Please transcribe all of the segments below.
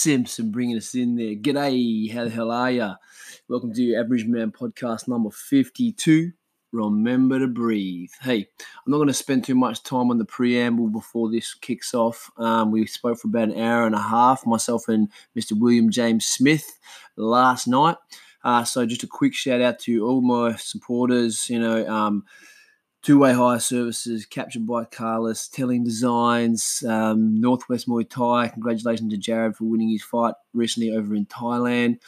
Simpson bringing us in there. G'day, how the hell are ya? Welcome to Average Man podcast number 52. Remember to breathe. Hey, I'm not going to spend too much time on the preamble before this kicks off. Um, we spoke for about an hour and a half, myself and Mr. William James Smith, last night. Uh, so just a quick shout out to all my supporters. You know, um, Two-way hire services captured by Carlos, Telling Designs, um, Northwest Muay Thai. Congratulations to Jared for winning his fight recently over in Thailand.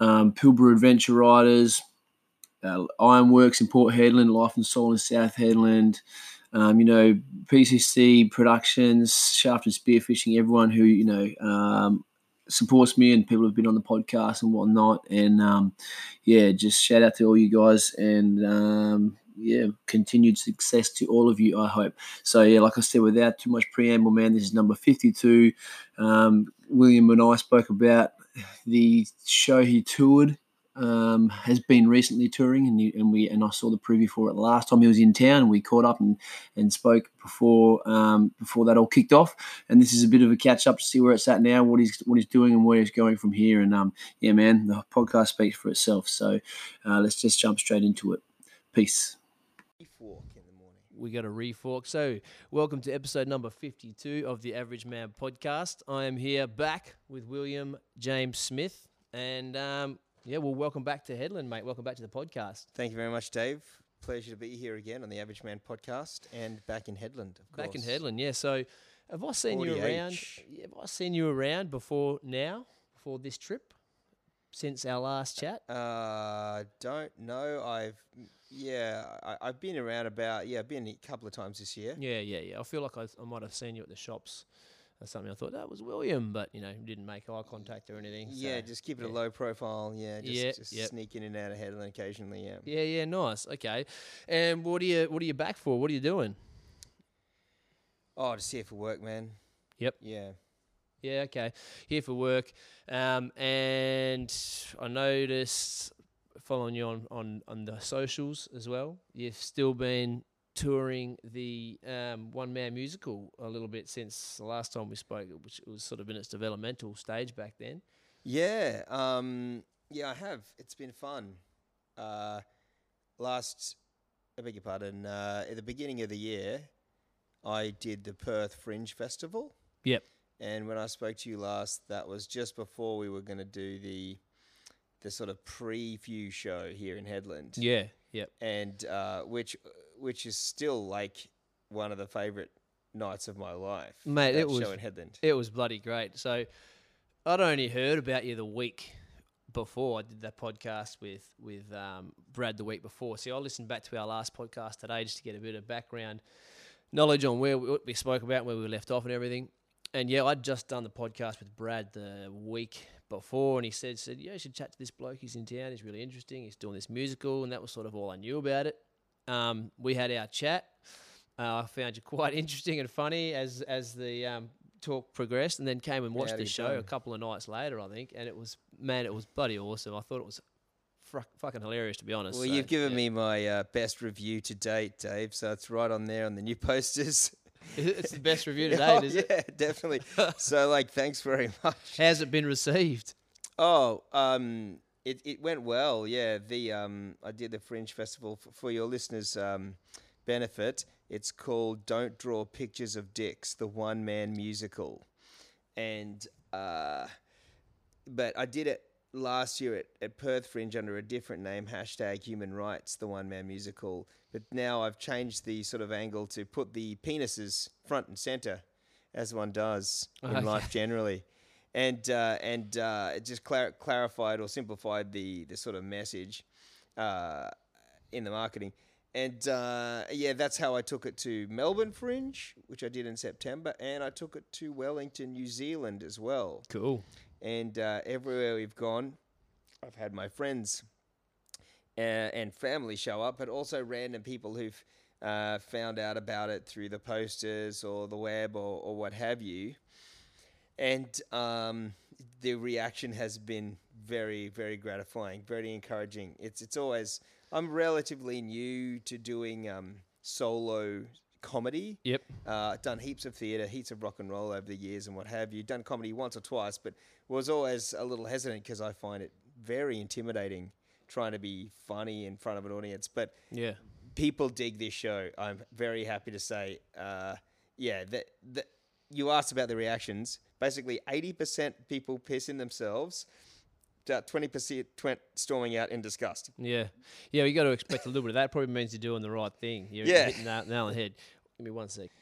Um, Pilbara Adventure Riders, uh, Ironworks in Port Hedland, Life and Soul in South Hedland. Um, you know, PCC Productions, Shaft and Spearfishing, everyone who, you know, um, supports me and people who've been on the podcast and whatnot. And um, yeah, just shout out to all you guys and um, yeah, continued success to all of you, I hope. So, yeah, like I said, without too much preamble, man, this is number 52. Um, William and I spoke about the show he toured. Um, has been recently touring, and, and we and I saw the preview for it last time he was in town, we caught up and, and spoke before um, before that all kicked off. And this is a bit of a catch up to see where it's at now, what he's what he's doing, and where he's going from here. And um, yeah, man, the podcast speaks for itself. So uh, let's just jump straight into it. Peace. Fork in the morning. We got a refork. So, welcome to episode number 52 of the Average Man podcast. I am here back with William James Smith. And um, yeah, well, welcome back to Hedland, mate. Welcome back to the podcast. Thank you very much, Dave. Pleasure to be here again on the Average Man podcast and back in Hedland. Of Back in course. Hedland, yeah. So, have I seen you 40H. around? Have I seen you around before now, before this trip, since our last chat? Uh, don't know. I've yeah, I, I've been around about yeah, I've been a couple of times this year. Yeah, yeah, yeah. I feel like I, I might have seen you at the shops or something. I thought that was William, but you know, didn't make eye contact or anything. Yeah, so- just keep it yeah. a low profile. Yeah, just, Yeah, just yep. sneak in and out of Hedland occasionally. Yeah. Yeah, yeah, nice. Okay. And what are you what are you back for? What are you doing? Oh, just here for work, man. Yep. Yeah. Yeah, okay. Here for work. Um, and I noticed following you on, on, on the socials as well, you've still been touring the um, one man musical a little bit since the last time we spoke, which was sort of in its developmental stage back then. Yeah, um, yeah, I have. It's been fun. Uh, last, I beg your pardon, uh, at the beginning of the year, I did the Perth Fringe Festival. Yep. And when I spoke to you last, that was just before we were going to do the the sort of preview show here in Hedland. Yeah. Yep. And uh, which which is still like one of the favorite nights of my life. Mate, it was- show in Hedland. It was bloody great. So I'd only heard about you the week before I did that podcast with with um, Brad the week before. See, I listened back to our last podcast today just to get a bit of background knowledge on where we, what we spoke about, where we left off, and everything. And yeah, I'd just done the podcast with Brad the week before, and he said, "said Yeah, you should chat to this bloke. He's in town. He's really interesting. He's doing this musical." And that was sort of all I knew about it. Um, we had our chat. Uh, I found you quite interesting and funny as as the um, talk progressed, and then came and watched how the show a couple of nights later, I think. And it was man, it was bloody awesome. I thought it was fr- fucking hilarious to be honest. Well, so, you've given yeah. me my uh, best review to date, Dave. So it's right on there on the new posters. it's the best review to Oh, date, is it? yeah, definitely. so like, thanks very much. How's it been received? Oh, um, it, it went well. Yeah, the um, I did the Fringe Festival for, for your listeners' um, benefit. It's called "Don't Draw Pictures of Dicks," the one man musical, and uh, but I did it last year at, at Perth Fringe under a different name, hashtag Human Rights, the one man musical. But now I've changed the sort of angle to put the penises front and center, as one does in Okay. life generally and uh, and uh, it just clar- clarified or simplified the the sort of message uh, in the marketing. And uh, yeah, that's how I took it to Melbourne Fringe, which I did in September, and I took it to Wellington, New Zealand as well. Cool. And uh, everywhere we've gone, I've had my friends uh, and family show up, but also random people who've uh, found out about it through the posters or the web or, or what have you. And um, the reaction has been very, very gratifying, very encouraging. It's it's always I'm relatively new to doing um, solo comedy. Yep. Uh, done heaps of theatre, heaps of rock and roll over the years, and what have you. Done comedy once or twice, but was always a little hesitant because I find it very intimidating trying to be funny in front of an audience. But Yeah. people dig this show. I'm very happy to say, uh, yeah, that that you asked about the reactions. Basically, eighty percent people piss in themselves. About twenty percent storming out in disgust. Yeah. Yeah, you got to expect a little bit of that. Probably means you're doing the right thing. You're Yeah. hitting that nail on the head. Give me one sec.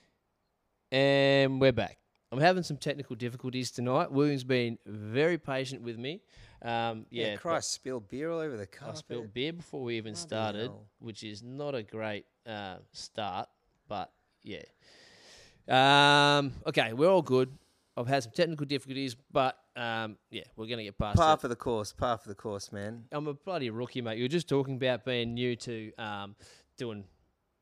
And we're back. I'm having some technical difficulties tonight. William's been very patient with me. Um, yeah, Yeah, Christ, spilled beer all over the I spilled beer before we even Bloody started, hell. which is not a great uh, start, but yeah. Um, okay, we're all good. I've had some technical difficulties, but um, yeah, we're going to get past Par it. for the course, par for the course, man. I'm a bloody rookie, mate. You were just talking about being new to um, doing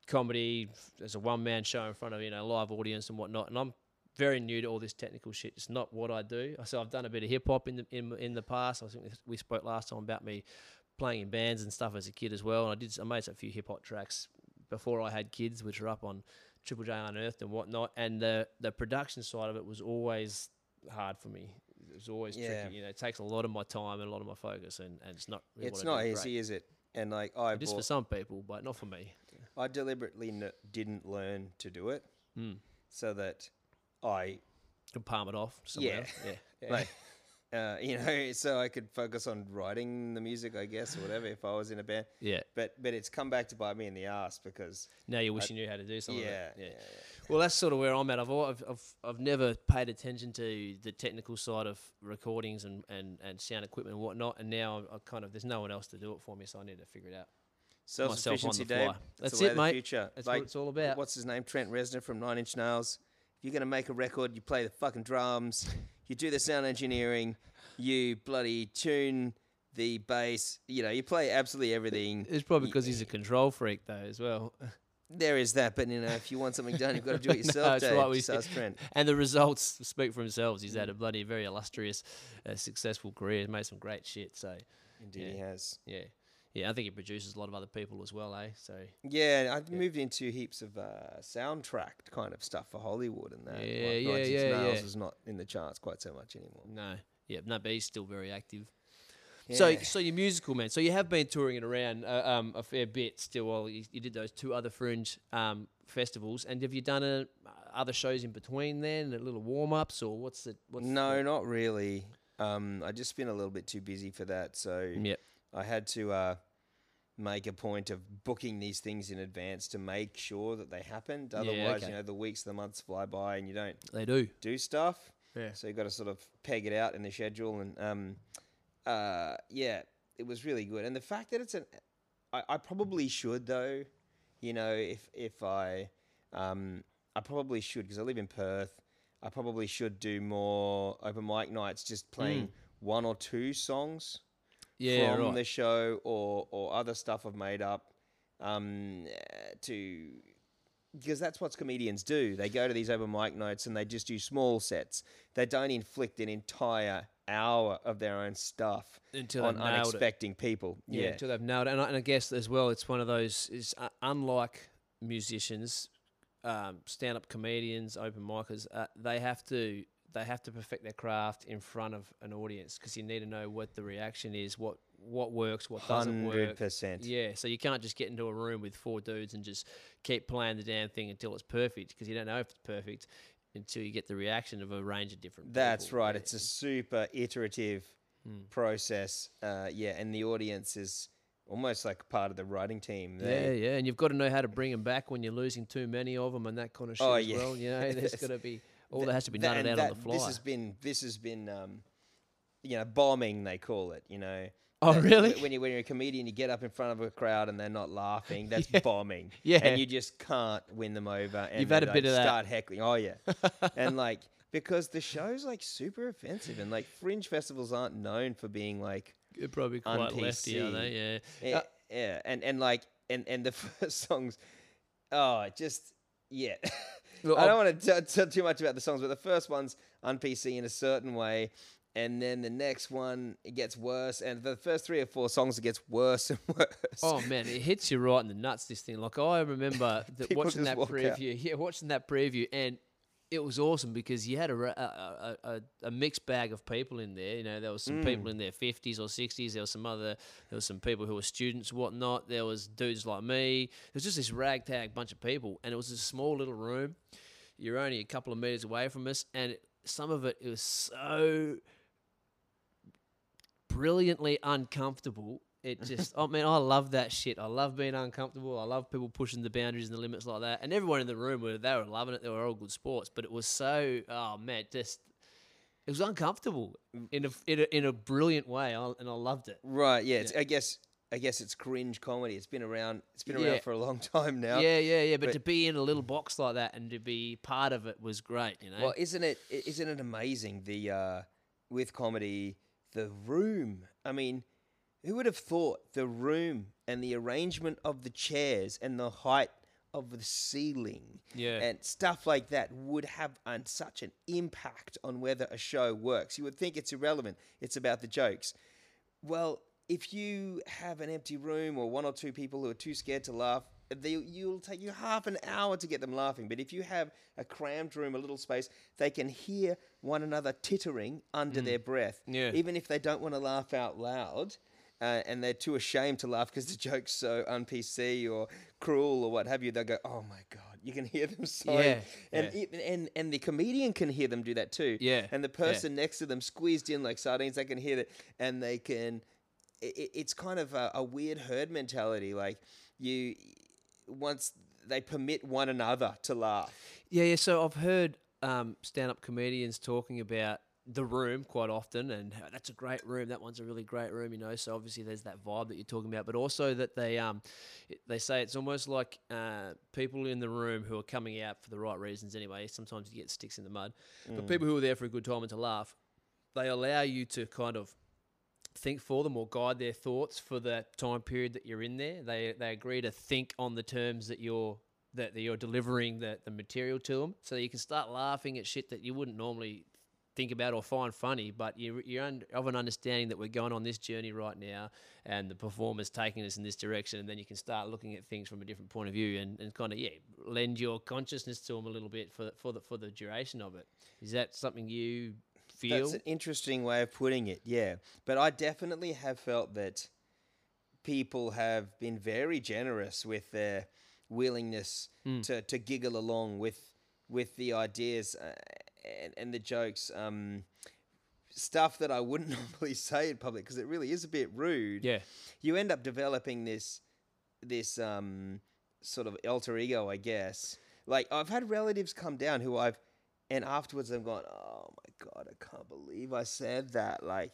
comedy as a one man show in front of you know a live audience and whatnot, and I'm very new to all this technical shit. It's not what I do. So I've done a bit of hip hop in the in, in the past. I think we spoke last time about me playing in bands and stuff as a kid as well. And I did I made a few hip hop tracks before I had kids, which are up on Triple J Unearthed and whatnot. And the the production side of it was always hard for me. It was always Yeah. tricky. You know, it takes a lot of my time and a lot of my focus, and, and it's not. Really It's not easy, great. is it? And like I, is for some people, but not for me. I deliberately n- didn't learn to do it Hmm. so that I Can palm it off. Somewhere Yeah. else. yeah, yeah. like uh, you know so I could focus on writing the music I guess or whatever if I was in a band yeah. but but it's come back to bite me in the ass because Now you wish you knew how to do something. yeah, of it. yeah, Well, that's sort of where I'm at. I've, I've, I've, I've never paid attention to the technical side of recordings and, and, and sound equipment and whatnot. And now I kind of, there's no one else to do it for me. So I need to figure it out. Self sufficiency, Dave that's, That's it, mate. future That's what it's all about. what's his name Trent Reznor from Nine Inch Nails you're gonna make a record you play the fucking drums you do the sound engineering you bloody tune the bass you know you play absolutely everything It's probably because he's a control freak, though, as well. There is that, but you know, if you want something done, you've got to do it yourself. it's Dave. right, we- So Trent. And the results speak for themselves. He's had a bloody, very illustrious, uh, successful career. He's made some great shit. So, Indeed, he has. yeah. Yeah, I think he produces a lot of other people as well, eh? So, Yeah, I moved into heaps of uh, soundtrack kind of stuff for Hollywood and that. Yeah, like yeah, Nine yeah, Nails yeah. is not in the charts quite so much anymore. no. Yeah, no, but he's still very active. So, Yeah. so you're musical, man. So you have been touring it around uh, um, a fair bit still. While you, you did those two other fringe um, festivals, and have you done uh, other shows in between then, a little warm ups, or what's the? What's no, the, not really. Um, I just been a little bit too busy for that, so Yep. I had to uh, make a point of booking these things in advance to make sure that they happened. Otherwise, okay. you know, the weeks, the months fly by, and you don't They do. do stuff. Yeah. So you've got to sort of peg it out in the schedule, and um, uh, yeah, it was really good. And the fact that it's an, I, I probably should though, you know, if if I, um, I probably should because I live in Perth. I probably should do more open mic nights, just playing one or two songs Yeah, from right. the show or or other stuff I've made up um, to because that's what comedians do. They go to these open mic nights and they just do small sets. They don't inflict an entire hour of their own stuff Until on they've it. people. Yeah, Yeah. until they've nailed it. And I, and I guess as well, it's one of those is uh, unlike musicians, um, stand-up comedians, open micers. Uh, they have to they have to perfect their craft in front of an audience because you need to know what the reaction is, what what works, what doesn't work. Hundred percent. Yeah, so you can't just get into a room with four dudes and just keep playing the damn thing until it's perfect because you don't know if it's perfect until you get the reaction of a range of different. That's people. right. Yeah. It's a super iterative Hmm. process. Uh, yeah, and the audience is almost like part of the writing team. Yeah, yeah, and you've got to know how to bring them back when you're losing too many of them and that kind of shit Oh, as yeah. well. You know, there's got to be all Th- that has to be and out on the fly. This has been this has been um, you know bombing they call it. You know. Oh, That- really? When you when you're a comedian, you get up in front of a crowd and they're not laughing. That's Yeah. bombing. Yeah. And you just can't win them over. And You've had a bit of that. Start heckling. Oh yeah. and like because the show's like super offensive and like fringe festivals aren't known for being like You're probably quite lefty, are they? Yeah. yeah, Uh, yeah. and and like and and the first songs, oh, just yeah. Well, I don't want to tell too much about the songs, but the first one's on PC in a certain way, and then the next one it gets worse, and the first three or four songs it gets worse and worse. Oh man, it hits you right in the nuts. This thing, like I remember that watching that walk out. preview. Yeah, watching that preview, and it was awesome because you had a, a, a, a, mixed bag of people in there. You know, there was some Mm. people in their fifties or sixties. There was some other. There was some people who were students, whatnot. There was dudes like me. It was just this ragtag bunch of people, and it was a small little room. You're only a couple of meters away from us, and it, some of it it was so brilliantly uncomfortable. It just, I mean, I love that shit. I love being uncomfortable. I love people pushing the boundaries and the limits like that. And everyone in the room were they were loving it. They were all good sports, but it was so, oh man, just it was uncomfortable in a in a, in a brilliant way, I, and I loved it. right? Yeah, it's, I guess I guess it's cringe comedy. It's been around. It's been Yeah. around for a long time now. Yeah, yeah, yeah. But, but- to be in a little box like that and to be part of it was great. You know. Well, isn't it? Isn't it amazing the uh, with comedy the room? I mean, who would have thought the room and the arrangement of the chairs and the height of the ceiling Yeah. and stuff like that would have an, such an impact on whether a show works. You would think it's irrelevant. It's about the jokes. Well, if you have an empty room or one or two people who are too scared to laugh, they, you'll take you half an hour to get them laughing. But if you have a crammed room, a little space, they can hear one another tittering under mm. their breath. Yeah. Even if they don't want to laugh out loud. Uh, and they're too ashamed to laugh because the joke's so un-PC or cruel or what have you. They'll go, "Oh my god!" You can hear them Yeah, and yeah. and and the comedian can hear them do that too. Yeah, and the yeah. person next to them squeezed in like sardines, they can hear that, and they can. It, it's kind of a, a weird herd mentality. Like you, once they permit one another to laugh. Yeah, yeah. So I've heard um, stand-up comedians talking about the room quite often, and how that's a great room. That one's a really great room, you know. So obviously there's that vibe that you're talking about, but also that they um, they say it's almost like uh, people in the room who are coming out for the right reasons. Anyway, sometimes you get sticks in the mud, but people who are there for a good time and to laugh, they allow you to kind of think for them or guide their thoughts for that time period that you're in there. They they agree to think on the terms that you're that, that you're delivering the, the material to them, so that you can start laughing at shit that you wouldn't normally think about or find funny. But you're, you're un, of an understanding that we're going on this journey right now, and the performer's taking us in this direction, and then you can start looking at things from a different point of view and, and kind of yeah lend your consciousness to them a little bit for for the for the duration of it. Is that something you feel? That's an interesting way of putting it, yeah. But I definitely have felt that people have been very generous with their willingness to, to giggle along with with the ideas uh, and, and the jokes. Um, stuff that I wouldn't normally say in public because it really is a bit rude. Yeah. You end up developing this this um, sort of alter ego, I guess. Like I've had relatives come down who I've and afterwards I'm going, oh my god, I can't believe I said that. Like,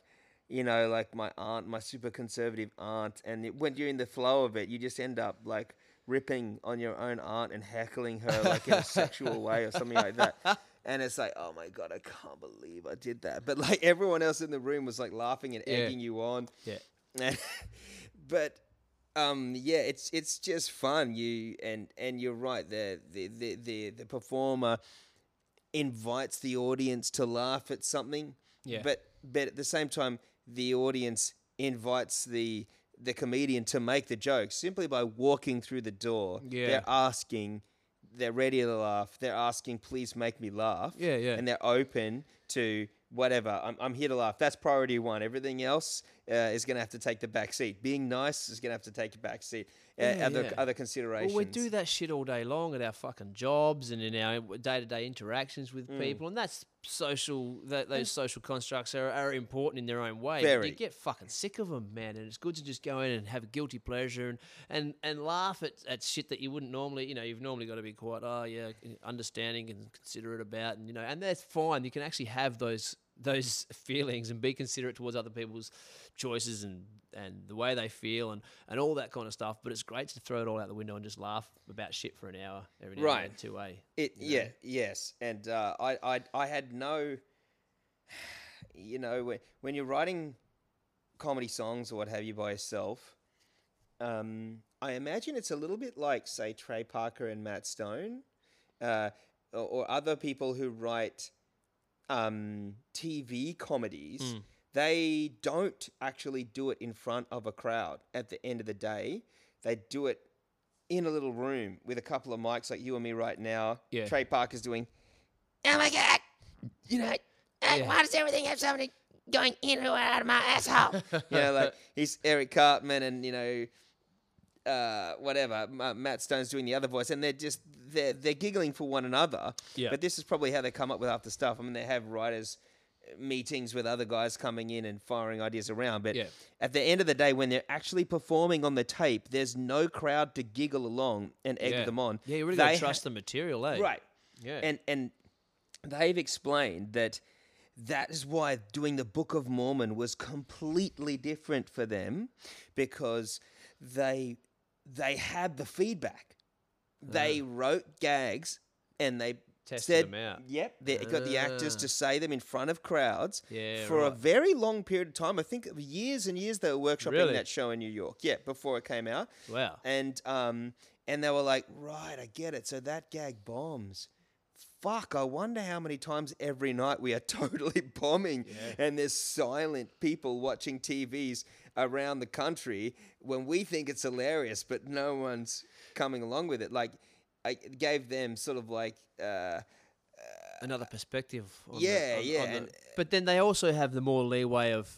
you know, like my aunt, my super conservative aunt, and it, when you're in the flow of it, you just end up like ripping on your own aunt and heckling her like in a sexual way or something like that. And it's like, oh my god, I can't believe I did that. But like everyone else in the room was like laughing and Yeah. egging you on. Yeah. But um, yeah, it's it's just fun. You and and you're right. The the the the, the performer invites the audience to laugh at something. Yeah. But but at the same time, the audience invites the the comedian to make the joke simply by walking through the door. Yeah. They're asking, they're ready to laugh. They're asking, please make me laugh. Yeah, yeah. And they're open to whatever. I'm, I'm here to laugh. That's priority one. Everything else uh, is going to have to take the back seat. Being nice is going to have to take the back seat. Uh, Yeah, other, yeah. other considerations. Well, we do that shit all day long at our fucking jobs and in our day to day interactions with Mm. people, and that's social. That those social constructs are, are important in their own way. Very. You get fucking sick of them, man, and it's good to just go in and have a guilty pleasure and and, and laugh at, at shit that you wouldn't normally. You know, you've normally got to be quite, oh yeah, understanding and considerate about, and you know, and that's fine. You can actually have those those feelings and be considerate towards other people's choices and and the way they feel and, and all that kind of stuff. But it's great to throw it all out the window and just laugh about shit for an hour every now Right. and too, eh? It yeah yes, and uh, I I I had no, you know, when when you're writing comedy songs or what have you by yourself, um, I imagine it's a little bit like say Trey Parker and Matt Stone, uh, or, or other people who write um, TV comedies. They don't actually do it in front of a crowd. At the end of the day, they do it in a little room with a couple of mics like you and me right now. Yeah. Trey Parker's doing Oh my god! You know, uh, Yeah. why does everything have somebody going in or out of my asshole? you know, like he's Eric Cartman and you know, uh, whatever. Ma- Matt Stone's doing the other voice, and they're just they're they're giggling for one another. Yeah. But this is probably how they come up with the stuff. I mean, they have writers uh, meetings with other guys coming in and firing ideas around. But Yeah. at the end of the day, when they're actually performing on the tape, there's no crowd to giggle along and egg yeah. them on. Yeah, you really They got to ha- trust the material, eh? Right. Yeah. And and they've explained that that is why doing the Book of Mormon was completely different for them because they they had the feedback. They wrote gags and they. Tested said, them out. Yep, they got the actors Ah. to say them in front of crowds Yeah, for a right. very long period of time. I think of years and years they were workshopping Really? that show in New York. Yeah, before it came out wow. and um and they were like, right, I get it. So that gag bombs. Fuck, I wonder how many times every night we are totally bombing and there's silent people watching TVs around the country when we think it's hilarious, but no one's coming along with it. Like, I gave them sort of like, uh, Another perspective. On Yeah, the, on- yeah, on the- but then they also have the more leeway of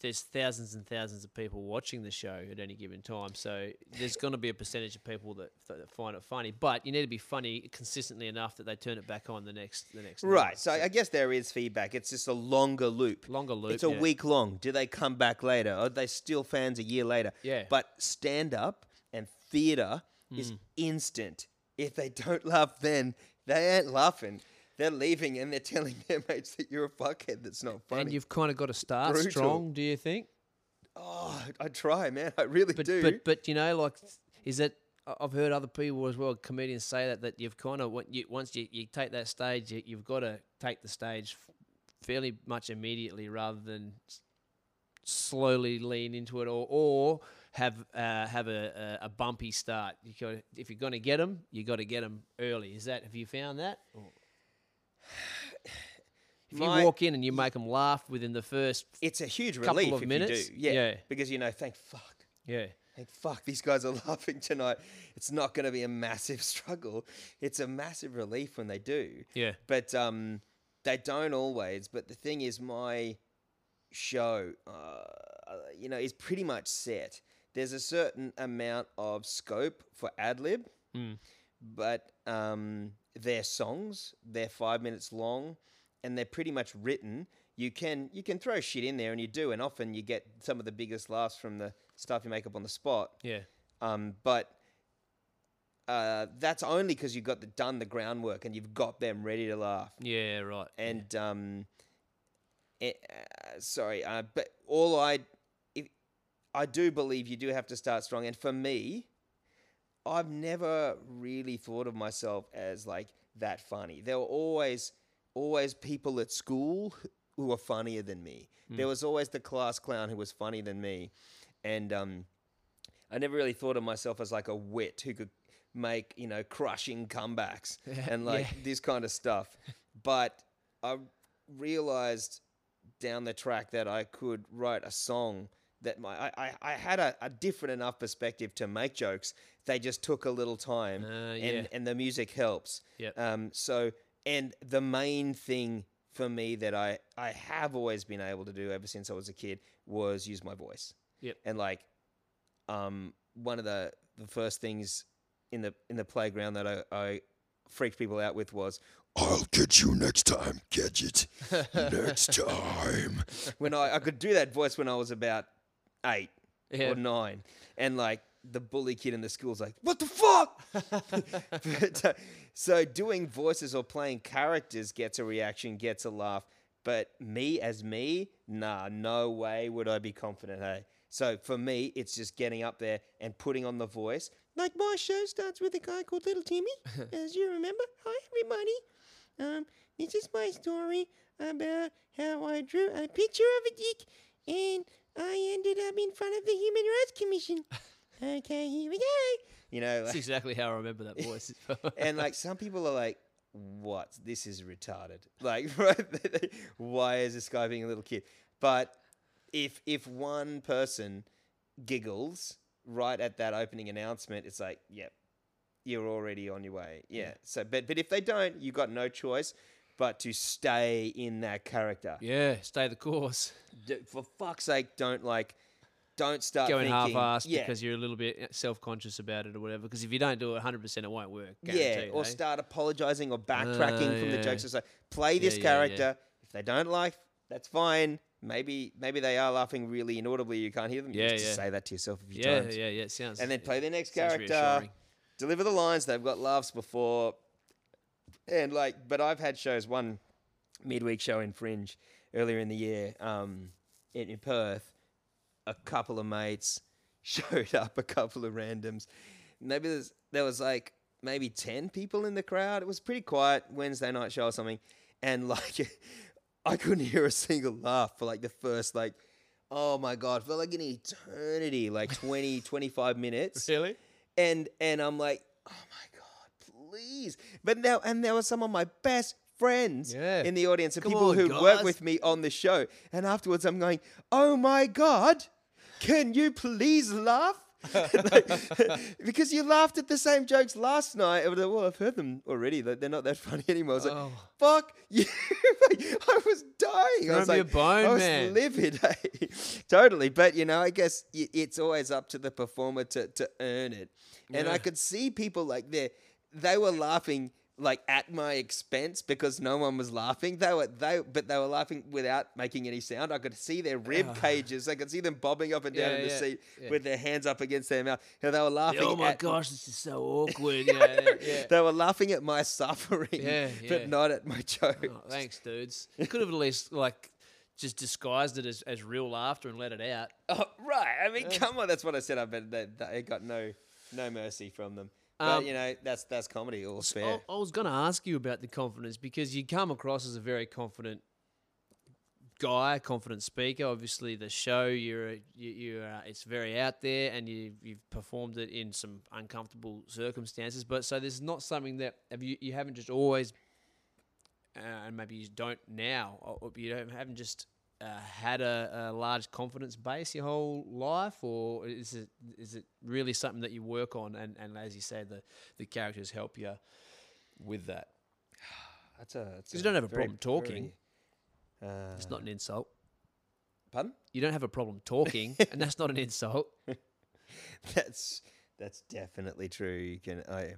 there's thousands and thousands of people watching the show at any given time. So there's going to be a percentage of people that, that find it funny, but you need to be funny consistently enough that they turn it back on the next the next night. right. So I guess there is feedback. It's just a longer loop. Longer loop, It's a yeah. week long. Do they come back later? Are they still fans a year later? Yeah. But stand up and theatre Hmm. is instant. If they don't laugh then, they ain't laughing. They're leaving and they're telling their mates that you're a fuckhead that's not funny. and you've kind of got to start Brutal. strong. Do you think? oh, I try, man. I really But do. but but you know, like, is it? I- I've heard other people as well, comedians say that that you've kind of you, once you, you take that stage, you, you've got to take the stage fairly much immediately rather than slowly lean into it or or have uh, have a, a, a bumpy start. You got if you're going to get them, you got to get them early. Is that have you found that? Or- If My- you walk in and you make them laugh within the first, it's a huge couple relief of if minutes, you do. Yeah, yeah. Because you know, thank fuck. yeah, Thank fuck, these guys are laughing tonight. It's not going to be a massive struggle. It's a massive relief when they do. yeah, but um, they don't always. But the thing is, my show, uh, you know, is pretty much set. There's a certain amount of scope for ad lib, Mm. but um, they're songs. They're five minutes long, and they're pretty much written. You can you can throw shit in there, and you do, and often you get some of the biggest laughs from the stuff you make up on the spot. yeah. Um, but uh, that's only because you've got the, done the groundwork and you've got them ready to laugh. Yeah, right. yeah. And um, eh, uh, sorry, uh, but all I, if, I do believe you do have to start strong. And for me, I've never really thought of myself as like that funny. There were always, always people at school who were funnier than me. There was always the class clown who was funnier than me, and um, I never really thought of myself as like a wit who could make you know crushing comebacks and like Yeah. this kind of stuff. But I realized down the track that I could write a song that my I, I, I had a, a different enough perspective to make jokes. They just took a little time, Uh, yeah. and and the music helps. Yep. Um. So and the main thing for me that I I have always been able to do ever since I was a kid was use my voice. Yep. And like, um, one of the the first things in the in the playground that I, I freaked people out with was I'll get you next time, Gadget. next time. when I, I could do that voice when I was about eight Yeah. or nine, and like the bully kid in the school's like, "What the fuck?" but, uh, so doing voices or playing characters gets a reaction, gets a laugh. But me as me, nah, no way would I be confident. Hey, so for me, it's just getting up there and putting on the voice. Like my show starts with a guy called Little Timmy, as you remember. Hi, everybody. Um, this is my story about how I drew a picture of a dick and I ended up in front of the Human Rights Commission. okay, here we go. You know, That's like, exactly how I remember that voice. and like some people are like, "What? This is retarded." Like, right? why is this guy being a little kid? But if if one person giggles right at that opening announcement, it's like, "Yep, you're already on your way." Yeah. So, but but if they don't, you got no choice but to stay in that character. yeah, stay the course. For fuck's sake, don't like, don't start Going thinking, half-assed yeah, because you're a little bit self-conscious about it or whatever. Because if you don't do it 100%, it won't work. Yeah, or eh? start apologizing or backtracking Uh, from the jokes. Like play this Yeah, yeah, yeah. character. If they don't like, that's fine. Maybe maybe they are laughing really inaudibly. You can't hear them. Yeah, just yeah. say that to yourself a few Yeah, times. yeah, yeah. It sounds. And then play the next character. Deliver the lines. They've got laughs before, and like. But I've had shows. One midweek show in Fringe earlier in the year, um, in, in Perth. A couple of mates showed up. A couple of randoms. Maybe there's, there was like maybe ten people in the crowd. It was pretty quiet Wednesday night show or something, and like I couldn't hear a single laugh for like the first like. Oh my god, felt like an eternity, like 20, 25 minutes Really? and and I'm like, oh my god, please. But now and there were some of my best friends Yeah. in the audience and Come people on, who work with me on the show. And afterwards, I'm going, oh my god, can you please laugh? Like, because you laughed at the same jokes last night. Like, well, I've heard them already. Like, they're not that funny anymore. I was like, Oh. fuck you. Like, I was dying. I was like, bone, I was man. livid. totally. But, you know, I guess it's always up to the performer to, to earn it. And I could see people like they they were laughing like at my expense because no one was laughing. They were they but they were laughing without making any sound. I could see their rib ah. cages. I could see them bobbing up and down Yeah, in the yeah, seat yeah. with their hands up against their mouth. And they were laughing. Oh my gosh, this is so awkward. Yeah. They were laughing at my suffering, Yeah, but not at my jokes. Oh, thanks, dudes. You could have at least like just disguised it as, as real laughter and let it out. Oh, right. I mean, come on. That's what I said. I bet they, they got no no mercy from them. But Um, you know, that's that's comedy. All fair. I, I was going to ask you about the confidence because you come across as a very confident guy, confident speaker. Obviously, the show you're you, you're uh, it's very out there, and you you've performed it in some uncomfortable circumstances. But so there's not something that have you you haven't just always, uh, and maybe you don't now, or or you don't haven't just. Uh, had a, a large confidence base your whole life, or is it is it really something that you work on? And, and as you say, the the characters help you with that. That's a. that's 'Cause you don't have a problem talking. very, uh, It's not an insult. pardon. You don't have a problem talking, and that's not an insult. That's that's definitely true. You can I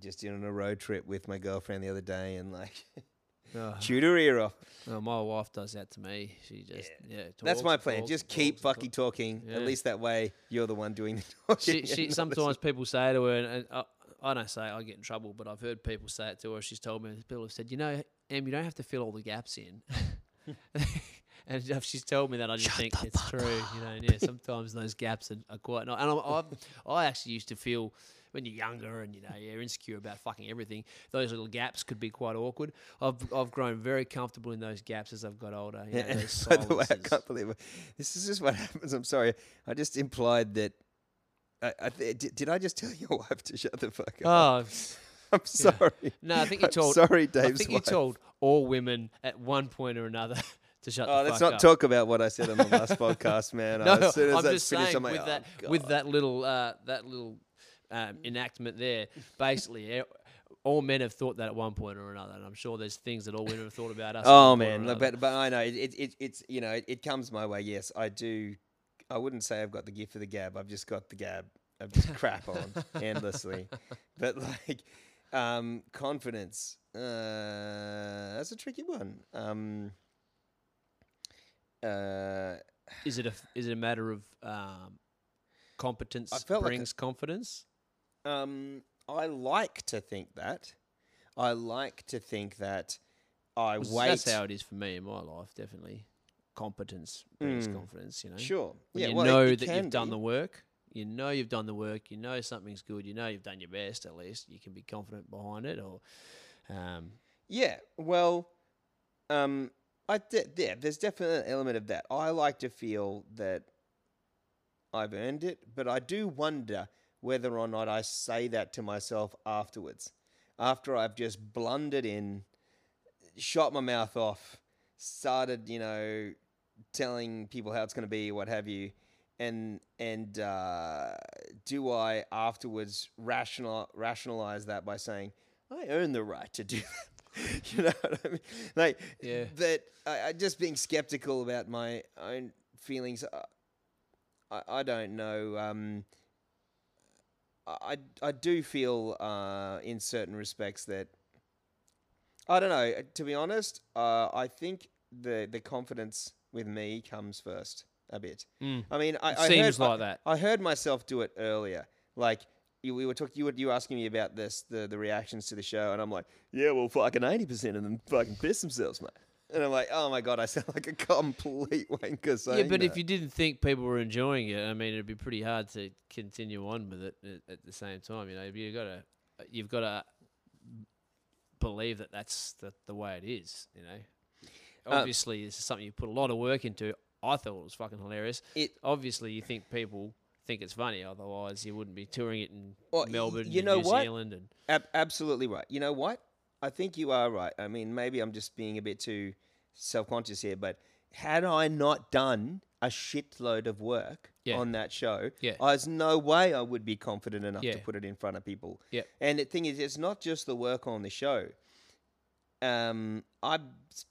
just in on a road trip with my girlfriend the other day and like Uh-huh. Oh, chewed her ear off. oh, my wife does that to me. She just yeah. That's talks my plan. talks Just keep talks fucking talking. Yeah. At least that way you're the one doing the talking. She, she sometimes people say to her, and, and I, I don't say I get in trouble, but I've heard people say it to her. She's told me people have said, you know, Em, you don't have to fill all the gaps in. and if she's told me that, I just think it's true. You know, yeah, sometimes those gaps are, are quite not. And I'm, I've, I actually used to feel when you're younger and you know you're insecure about fucking everything. Those little gaps could be quite awkward. I've I've grown very comfortable in those gaps as I've got older. You know, Yeah, by the way, I can't believe it. This is just what happens. I'm sorry. I just implied that. I, I th- did, did I just tell your wife to shut the fuck up? Oh, I'm sorry. No, I think you I'm told. Sorry, I Dave's think wife. you told all women at one point or another to shut Oh, let's not up. talk about what I said on the last podcast, man. No, as soon as I'm just finished, saying I'm like, with "Oh, that with that little uh, that little um, enactment there. Basically, all men have thought that at one point or another, and I'm sure there's things that all women have thought about us. Oh one point or man, but but I know it, it, it it's you know it, it comes my way. Yes, I do. I wouldn't say I've got the gift of the gab. I've just got the gab. I've just crap on endlessly. But like um, confidence, uh, that's a tricky one. Um, uh, is it a is it a matter of um, competence felt like brings confidence? Um, I like to think that. I like to think that I Well, wait. That's how it is for me in my life. Definitely, competence brings Mm. confidence. You know, Sure. When yeah. you well, it- know it that you've done the work. You know you've done the work. You know something's good. You know you've done your best. At least you can be confident behind it. Or, um, Yeah. Well, um, I de- yeah. There's definitely an element of that. I like to feel that I've earned it, but I do wonder whether or not I say that to myself afterwards, after I've just blundered in, shot my mouth off, started, you know, telling people how it's going to be, what have you, and and uh, do I afterwards rational rationalize that by saying I earn the right to do that? you know what I mean? Like Yeah. that. I, I just being skeptical about my own feelings. Uh, I, I don't know. Um, I, I do feel uh, in certain respects that I don't know. To be honest, uh, I think the the confidence with me comes first a bit. Mm. I mean, I, It I seems heard, I- like that. I heard myself do it earlier. Like you, we were talking, you were you were asking me about this, the the reactions to the show, and I'm like, yeah, well, fucking eighty percent of them fucking piss themselves, mate. And I'm like, oh my god, I sound like a complete wanker saying yeah, but if you didn't think people were enjoying it, I mean, it'd be pretty hard to continue on with it at, at the same time. You know, you got to you've got to believe that that's the, the way it is. You know, Uh, obviously, this is something you put a lot of work into. I thought it was fucking hilarious. It- obviously you think people think it's funny, otherwise you wouldn't be touring it in Well, Melbourne, you and know New what? Zealand, and Ab- absolutely right. You know what? I think you are right. I mean, maybe I'm just being a bit too self conscious here, but had I not done a shitload of work Yeah. on that show, Yeah. there's no way I would be confident enough to put it in front of people. Yeah. And the thing is, it's not just the work on the show. Um, I've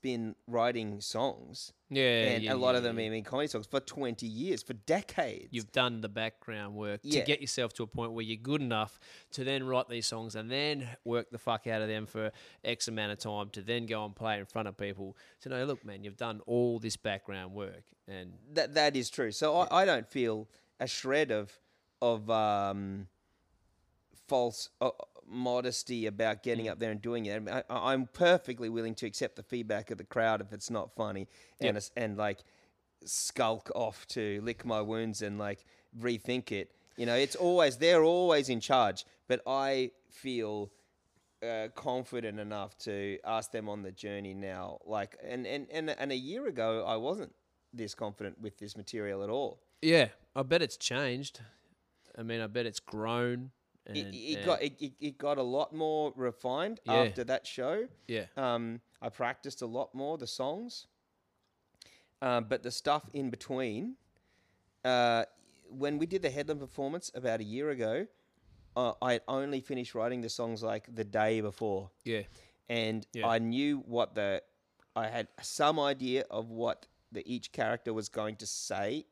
been writing songs, yeah, and yeah, a lot yeah, of them yeah. even comedy songs for 20 years, for decades. You've done the background work Yeah. to get yourself to a point where you're good enough to then write these songs and then work the fuck out of them for X amount of time to then go and play in front of people to know, look, man, you've done all this background work. And That that is true. So I, I don't feel a shred of of um, false uh, modesty about Mm. getting up there and doing it. I, mean, I, I'm perfectly willing to accept the feedback of the crowd if it's not funny and Yep. and like skulk off to lick my wounds and like rethink it. You know, it's always they're always in charge, but I feel uh, confident enough to ask them on the journey now. Like, and, and, and, and a year ago, I wasn't this confident with this material at all. yeah, I bet it's changed. I mean, I bet it's grown. And, It, it and- got it, it, got a lot more refined Yeah. after that show. yeah, Um, I practiced a lot more the songs, um, but the stuff in between. Uh, when we did the Hedland performance about a year ago, uh, I had only finished writing the songs like the day before. yeah, and Yeah. I knew what the I had some idea of what the each character was going to say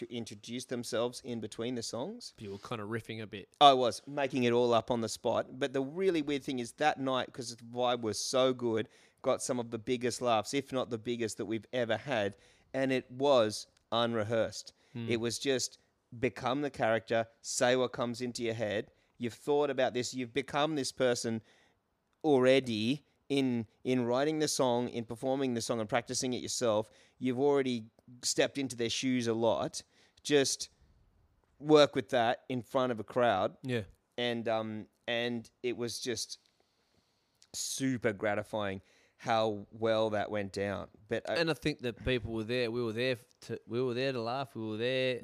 to introduce themselves in between the songs. you were kind of riffing a bit. I was making it all up on the spot, but the really weird thing is that night because the vibe was so good, got some of the biggest laughs, if not the biggest that we've ever had, and it was unrehearsed. Hmm. It was just become the character, say what comes into your head. You've thought about this, you've become this person already in in writing the song, in performing the song and practicing it yourself. You've already stepped into their shoes a lot. Just work with that in front of a crowd Yeah, and um and it was just super gratifying how well that went down but uh, and I think that people were there. We were there to we were there to laugh. We were there.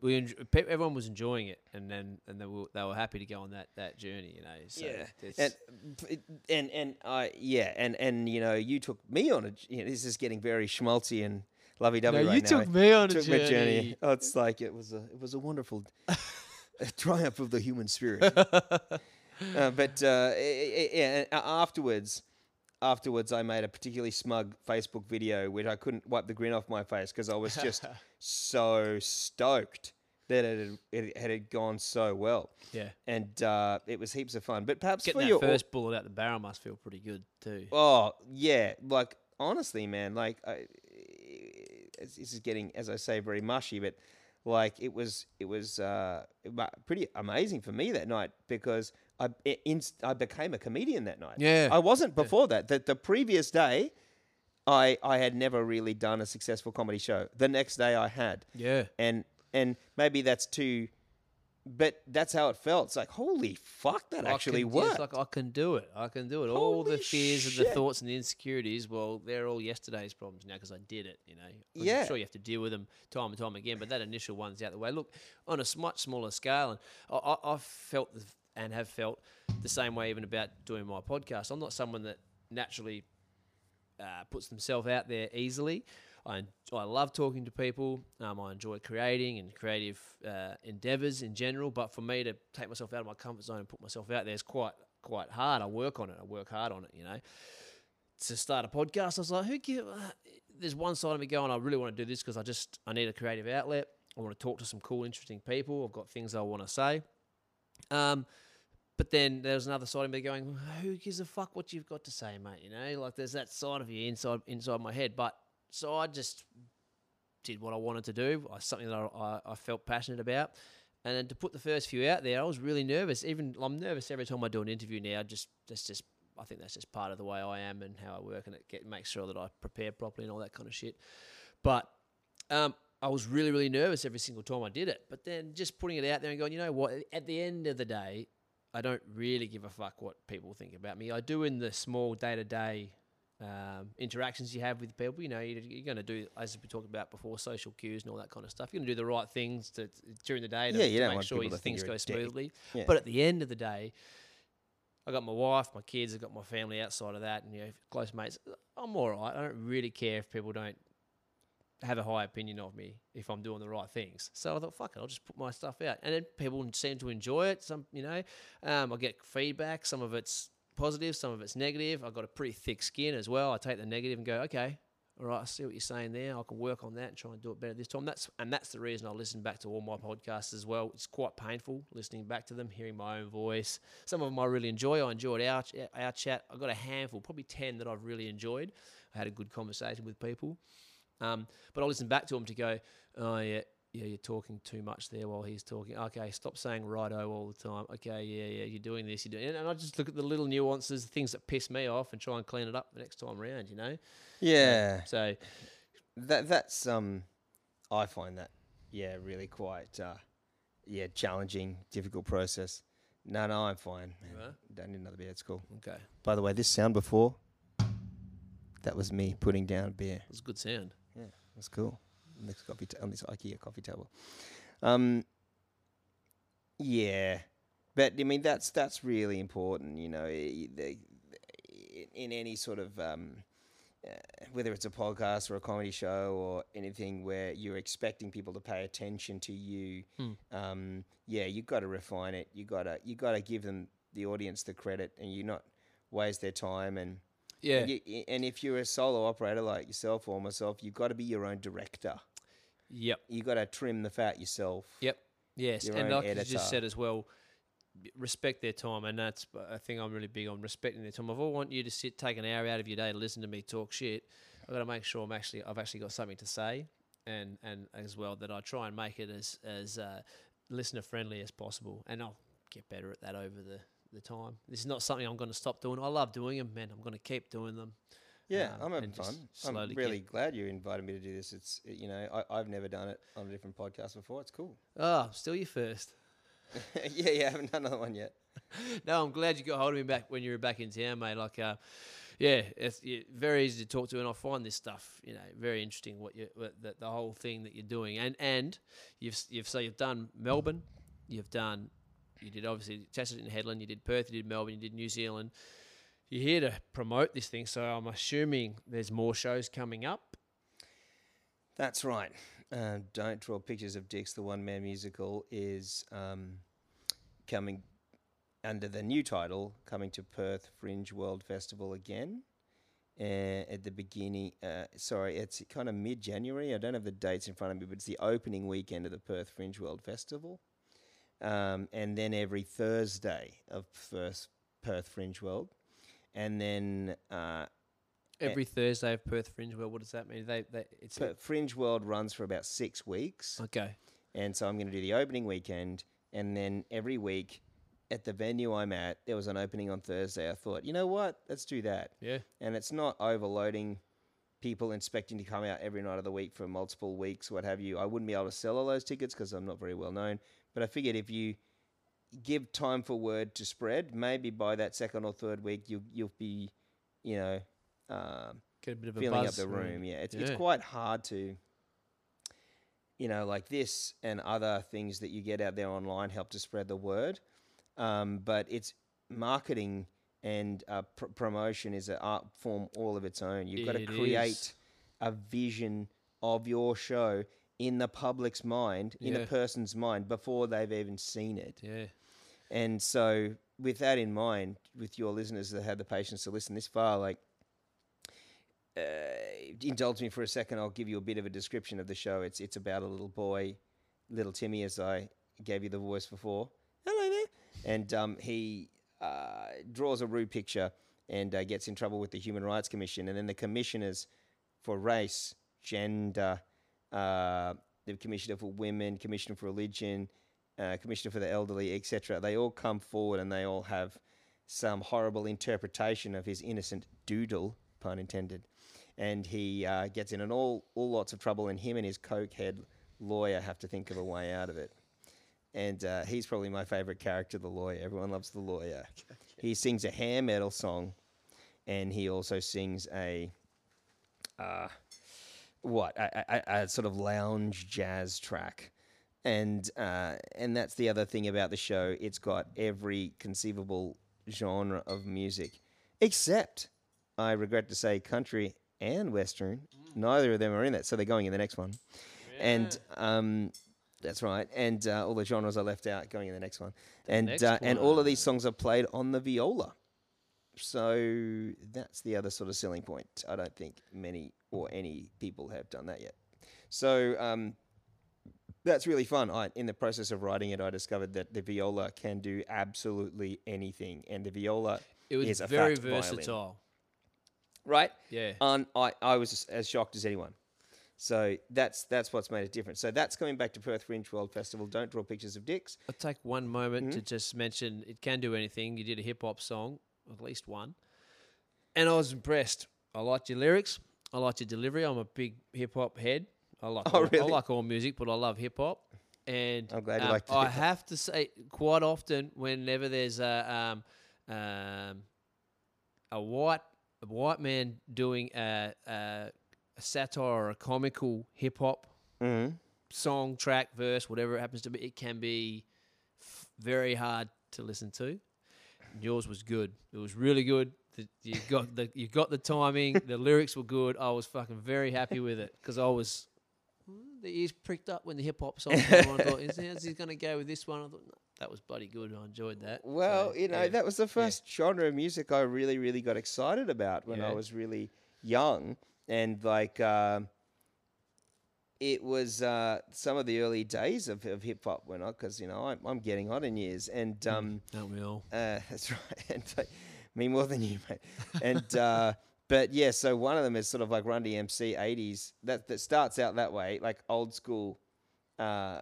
we enj- pe- everyone was enjoying it, and then and they were they were happy to go on that that journey. You know, so yeah, and and and I yeah, and and you know, you took me on a. You know, this is getting very schmaltzy and lovey-dovey No, right you now. took me on a took my journey. Oh, it's like it was a it was a wonderful triumph of the human spirit. Uh, but uh, eh, eh, yeah, afterwards, afterwards, I made a particularly smug Facebook video which I couldn't wipe the grin off my face because I was just so stoked that it had, it had gone so well, yeah. and uh, it was heaps of fun. But perhaps Getting for that your first bullet out the barrel must feel pretty good too. Oh yeah, like honestly, man, like I, this is getting, as I say, very mushy, but like it was, it was uh, pretty amazing for me that night because I i- inst- I became a comedian that night. Yeah. I wasn't before that. The, the previous day, I I had never really done a successful comedy show. The next day, I had Yeah. and and maybe that's too. But that's how it felt. It's like, holy fuck, that actually can, worked. It's like I can do it. I can do it. all the Holy fears and the thoughts and the insecurities, well, they're all yesterday's problems now because I did it. You know, I'm Yeah. sure you have to deal with them time and time again, but that initial one's out the way. Look, on a much smaller scale, and I, I, I've felt and have felt the same way even about doing my podcast. I'm not someone that naturally uh, puts themselves out there easily. I, I love talking to people. Um, I enjoy creating and creative uh, endeavors in general. But for me to take myself out of my comfort zone and put myself out there is quite quite hard. I work on it. I work hard on it. You know, to start a podcast, I was like, who give? Uh, there's one side of me going, I really want to do this because I just I need a creative outlet. I want to talk to some cool, interesting people. I've got things I want to say. Um, but then there's another side of me going, who gives a fuck what you've got to say, mate? You know, like there's that side of you inside inside my head. But so I just did what I wanted to do. Something that I, I, I felt passionate about. And then to put the first few out there, I was really nervous. Even I'm nervous every time I do an interview now. Just that's just I think that's just part of the way I am and how I work, and it get, makes sure that I prepare properly and all that kind of shit. But um, I was really, really nervous every single time I did it. But then just putting it out there and going, you know what? At the end of the day, I don't really give a fuck what people think about me. I do in the small day to day interactions you have with people. You know, you- you're going to do, as we talked about before, social cues and all that kind of stuff. You're going to do the right things to, during the day to, Yeah, you to make sure things go smoothly. Yeah. But at the end of the day, I got my wife, my kids, I got my family outside of that, and you know, close mates. I'm all right. I don't really care if people don't have a high opinion of me if I'm doing the right things. So I thought, fuck it, I'll just put my stuff out, and then people seem to enjoy it. Some, you know, um, I get feedback. Some of it's positive, some of it's negative. I've got a pretty thick skin as well. I take the negative and go, okay, all right, I see what you're saying there. I can work on that and try and do it better this time. That's and that's the reason I listen back to all my podcasts as well. It's quite painful listening back to them, hearing my own voice. Some of them I really enjoy. I enjoyed our our chat. I got a handful, probably ten that I've really enjoyed. I had a good conversation with people. Um, but I listen back to them to go, oh yeah, yeah, you're talking too much there while he's talking. Okay, stop saying righto all the time. Okay, yeah, yeah, you're doing this, you're doing, and I just look at the little nuances, the things that piss me off, and try and clean it up the next time around. You know. yeah. So that that's um I find that yeah really quite uh yeah challenging difficult process no no I'm fine are? don't need another beer it's cool okay, by the way this sound before that was me putting down a beer it was a good sound. yeah that's cool on this coffee ta- on this IKEA coffee table um yeah but I mean that's that's really important you know i- the, in, in any sort of um uh, whether it's a podcast or a comedy show or anything where you're expecting people to pay attention to you, Hmm. um, yeah, you've got to refine it. You got to you got to give them the audience the credit, and you not waste their time. And Yeah, and, you, and if you're a solo operator like yourself or myself, you've got to be your own director. Yep, You got to trim the fat yourself. yep, yes. Your And like you just said as well, respect their time, and that's a thing I'm really big on respecting their time. If I want you to sit, take an hour out of your day to listen to me talk shit, I've got to make sure I'm actually I've actually got something to say, and and as well that I try and make it as as uh, listener friendly as possible, and I'll get better at that over the the time. This is not something I'm going to stop doing. I love doing them, man. I'm going to keep doing them. Yeah, um, I'm having fun. I'm really glad you invited me to do this. It's you know I, I've never done it on a different podcast before. It's cool. Oh, still your first. yeah, yeah, I haven't done another one yet. no, I'm glad you got hold of me back when you were back in town, mate. Like, uh, yeah, it's very easy to talk to, and I find this stuff, you know, very interesting. What you what, the, the whole thing that you're doing, and and you've you've so you've done Melbourne, you've done, you did obviously tested in Hedland, you did Perth, you did Melbourne, you did New Zealand. You're here to promote this thing, so I'm assuming there's more shows coming up. That's right. Uh, Don't Draw Pictures of Dicks, the one man musical, is um, coming under the new title, coming to Perth Fringe World Festival again. Uh, at the beginning, uh, sorry, it's kind of mid January. I don't have the dates in front of me, but it's the opening weekend of the Perth Fringe World Festival. Um, and then every Thursday of first Perth Fringe World. And then uh, Every Thursday of Perth Fringe. Well, what does that mean? They, they it's Per- Fringe World runs for about six weeks. okay. And so I'm going to do the opening weekend. And then every week at the venue I'm at, there was an opening on Thursday. I thought, you know what? Let's do that. Yeah. And it's not overloading people expecting to come out every night of the week for multiple weeks, what have you. I wouldn't be able to sell all those tickets because I'm not very well known. But I figured if you give time for word to spread, maybe by that second or third week, you, you'll be, you know, um, Get a bit of a filling up the room. Yeah, it's it's quite hard to, you know, like this and other things that you get out there online help to spread the word. Um, but it's marketing and uh, pr- promotion is an art form all of its own. You've got to create is. a vision of your show in the public's mind, in Yeah. a person's mind before they've even seen it. Yeah. And so, with that in mind, with your listeners that had the patience to listen this far, like, uh, indulge me for a second. I'll give you a bit of a description of the show. It's it's about a little boy, little Timmy, as I gave you the voice before. Hello there. And um, he uh, draws a rude picture and uh, gets in trouble with the Human Rights Commission, and then the commissioners for race, gender, uh, the commissioner for women, commissioner for religion, uh, commissioner for the elderly, etc. They all come forward and they all have some horrible interpretation of his innocent doodle, pun intended, and he uh, gets in an all all lots of trouble. And him and his cokehead lawyer have to think of a way out of it. And uh, he's probably my favorite character, the lawyer. Everyone loves the lawyer. He sings a hair metal song, and he also sings a uh, what a, a, a sort of lounge jazz track, and uh, and that's the other thing about the show. It's got every conceivable genre of music, except I regret to say country and western. Neither of them are in that, so they're going in the next one. And um, that's right. And uh, all the genres are left out going in the next one. and next uh, and all of these songs are played on the viola. So that's the other sort of selling point. I don't think many or any people have done that yet. So um, that's really fun. I, in the process of writing it, I discovered that the viola can do absolutely anything, and the viola It was is a very fat violin. versatile. right? Yeah. And I, I was as shocked as anyone. So that's that's what's made it different. So that's coming back to Perth Fringe World Festival. Don't draw pictures of dicks. I'll take one moment Mm-hmm. to just mention it can do anything. You did a hip hop song, at least one, and I was impressed. I liked your lyrics. I liked your delivery. I'm a big hip hop head. I like Oh, all, I like all music, but I love hip hop. And I'm glad you um, like I have to say, quite often, whenever there's a um, um, a white a white man doing a, a, a satire or a comical hip hop Mm-hmm. song, track, verse, whatever it happens to be, it can be f- very hard to listen to. Yours was good. It was really good. The, you got the you got the timing. The lyrics were good. I was fucking very happy with it because I was "Hmm, the ears pricked up when the hip hop song came on. I thought, is he going to go with this one? I thought, no, that was bloody good. I enjoyed that. Well, So, you know, yeah. that was the first genre of music I really, really got excited about when I was really young, and like um, it was uh, some of the early days of, of hip hop when I, because you know I'm, I'm getting on in years, and um, Don't we all? Uh, that's right. And uh, me more than you, mate. And uh, but yeah, so one of them is sort of like Run DMC '80s. That that starts out that way, like old school uh,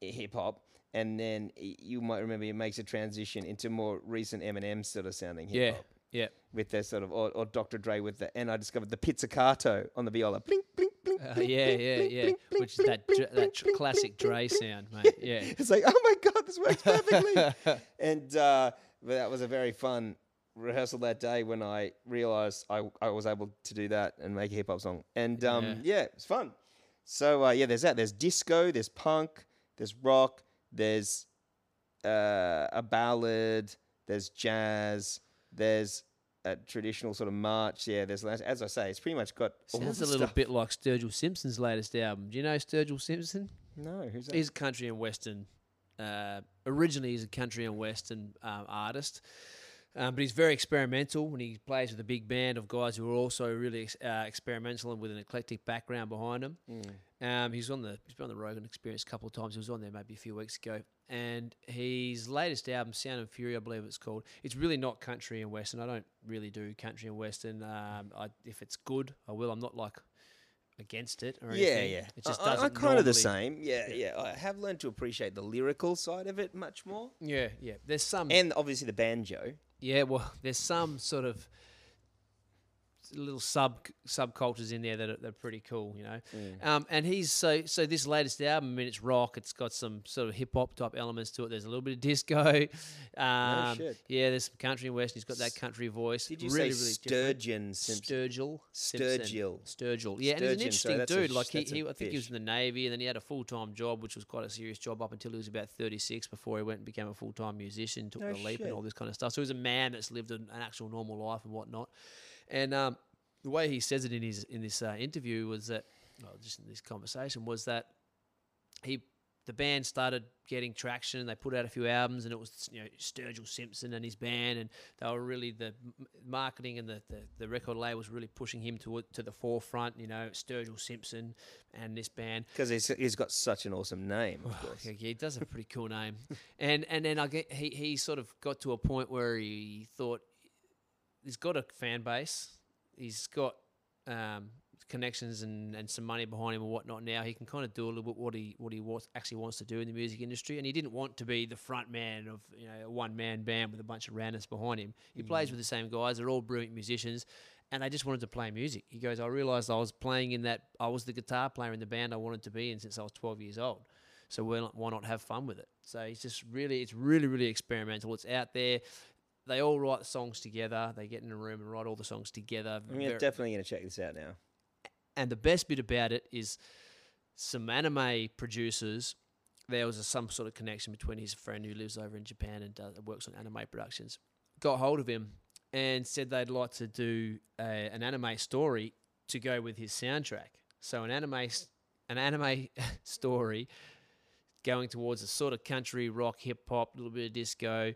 hip hop, and then you might remember it makes a transition into more recent Eminem sort of sounding hip Yeah, hop. yeah. yeah. With their sort of or, or Dr. Dre with the and I discovered the pizzicato on the viola. Blink, blink, blink. Uh, blink, yeah, blink, yeah, blink, yeah. blink, Which is that dr- that tr- classic Dre sound, mate. Yeah. It's like, oh my god, this works perfectly. and uh, but that was a very fun rehearsal that day when I realized I, I was able to do that and make a hip hop song. And um, Yeah. yeah. it's fun. So uh, yeah, there's that. There's disco, there's punk, there's rock, there's uh, a ballad, there's jazz, there's a traditional sort of march. Yeah, there's as I say, it's pretty much got all Sounds a little stuff. bit like Sturgill Simpson's latest album. Do you know Sturgill Simpson? No, who's that? He's a country and western. Uh, originally, he's a country and western um, artist, um, but he's very experimental. When he plays with a big band of guys who are also really ex- uh, experimental and with an eclectic background behind them. Um, he's on the he's been on the Rogan Experience a couple of times. He was on there maybe a few weeks ago, and his latest album, Sound and Fury, I believe it's called. It's really not country and western. I don't really do country and western. Um, I, if it's good, I will. I'm not like against it or yeah, anything. yeah. It just I, doesn't kind of the same. Yeah, yeah, I have learned to appreciate the lyrical side of it much more, Yeah, yeah. There's some and obviously the banjo. Yeah, well, there's some sort of little sub subcultures in there that are, that are pretty cool, you know. Mm. Um, and he's so so this latest album, I mean, it's rock. It's got some sort of hip hop type elements to it. There's a little bit of disco. Um, shit. Yeah, there's some country and western. He's got that country voice. Did you really, say really. Sturgeon Simpson? Sturgill, Sturgill. Sturgill. Yeah, and he's an Sturgeon, sorry, interesting a dude. Like he, he I think he was in the navy, and then he had a full time job, which was quite a serious job up until he was about thirty six before he went and became a full time musician, took No the leap, and all this kind of stuff. So he's a man that's lived an, an actual normal life and whatnot. And um, the way he says it in his in this uh, interview was that, well, just in this conversation, was that he the band started getting traction. And they put out a few albums, and it was you know Sturgill Simpson and his band, and they were really the marketing and the, the, the record label was really pushing him to to the forefront. You know Sturgill Simpson and this band. Because he's, he's got such an awesome name, of course. Yeah, he does have a pretty cool name, and and then I get he he sort of got to a point where he thought he's got a fan base, he's got um, connections and, and some money behind him and whatnot. Now he can kind of do a little bit what he what he wants, actually wants to do in the music industry, and he didn't want to be the front man of you know a one man band with a bunch of randoms behind him. He plays with the same guys; they're all brilliant musicians. And they just wanted to play music. He goes, I realized I was playing in that, I was the guitar player in the band I wanted to be in since I was 12 years old. So why not, why not have fun with it? So it's just really, it's really, really experimental. It's out there. They all write the songs together. They get in a room and write all the songs together. I'm definitely going to check this out now. and the best bit about it is some anime producers. There was a, some sort of connection between his friend who lives over in Japan and does, works on anime productions. Got hold of him and said they'd like to do a, an anime story to go with his soundtrack. So an anime, s- an anime story going towards a sort of country rock, hip hop, a little bit of disco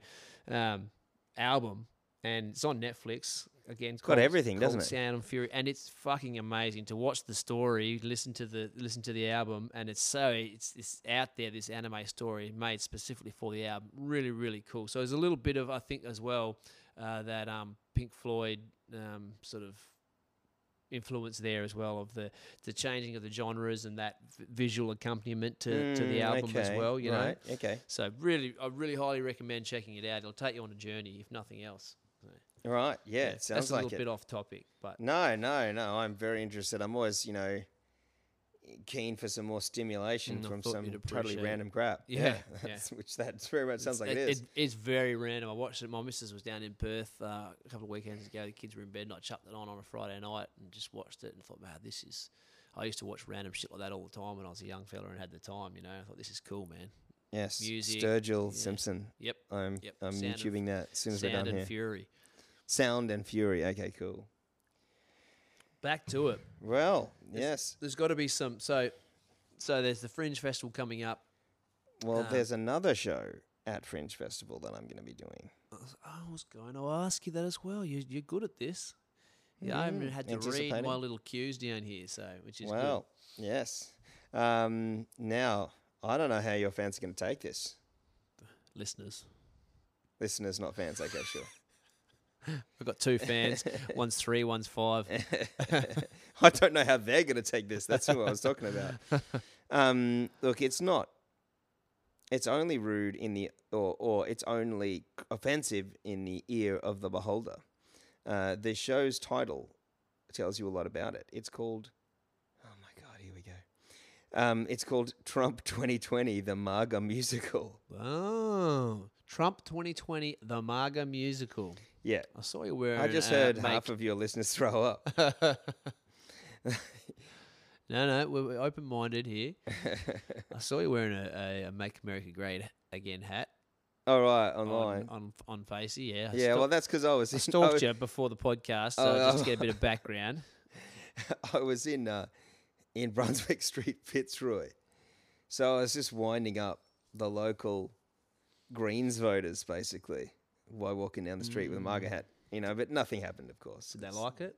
um, album, and it's on Netflix. Again, it's got called- everything, doesn't it? Sound and Fury, and it's fucking amazing to watch the story, listen to the listen to the album, and it's so it's it's out there. This anime story made specifically for the album, really really cool. So there's a little bit of I think as well uh, that um, Pink Floyd um, sort of influence there as well of the the changing of the genres and that v- visual accompaniment to, to the Mm, album as well. You know, Okay. so really I really highly recommend checking it out. It'll take you on a journey if nothing else. So, All right. Yeah, it that's sounds a like little it. bit off topic, but No, no, no. I'm very interested. I'm always, you know, keen for some more stimulation Mm, from some totally random crap. Yeah, yeah. that's, which that very much sounds like it, it is. it's very random. I watched it. My missus was down in Perth uh, a couple of weekends ago. The kids were in bed, and I chucked it on on a Friday night and just watched it and thought, man, this is. I used to watch random shit like that all the time when I was a young fella and had the time. You know, I thought this is cool, man. yes, music, Sturgill yeah. Simpson. Yep. I'm Yep, I'm Sound and- YouTubing that as soon as we're Sound done and here. Fury. Sound and Fury. Okay, cool. Back to it. Well, yes. There's got to be some. So, so there's the Fringe Festival coming up. Well, um, there's another show at Fringe Festival that I'm going to be doing. I was, going to ask you that as well. You, you're good at this. Yeah, I haven't Mm, had to read my little cues down here, so which is Well, yes. Um, now, I don't know how your fans are going to take this. Listeners, Listeners, not fans. Okay, sure. I've got two fans. one's three, one's five. I don't know how they're going to take this. That's who I was talking about. Um, look, it's not. It's only rude in the, or, or it's only offensive in the ear of the beholder. Uh, the show's title tells you a lot about it. It's called, oh my God, here we go. Um, it's called Trump 2020, the MAGA musical. Oh, Trump 2020, the MAGA musical. Yeah. I saw you wearing. I just uh, heard make- half of your listeners throw up. no, no, we're, we're open-minded here. I saw you wearing a, a, a "Make America Great Again" hat All right, on online. on, on Facey. Yeah, I yeah, well, that's because I was I in, stalked I, was- you before the podcast, so Oh, just to oh. get a bit of background. I was in uh, in Brunswick Street, Fitzroy. So I was just winding up the local Greens voters, basically, while walking down the street with a MAGA hat. You know, but nothing happened, of course. Did they It's- like it?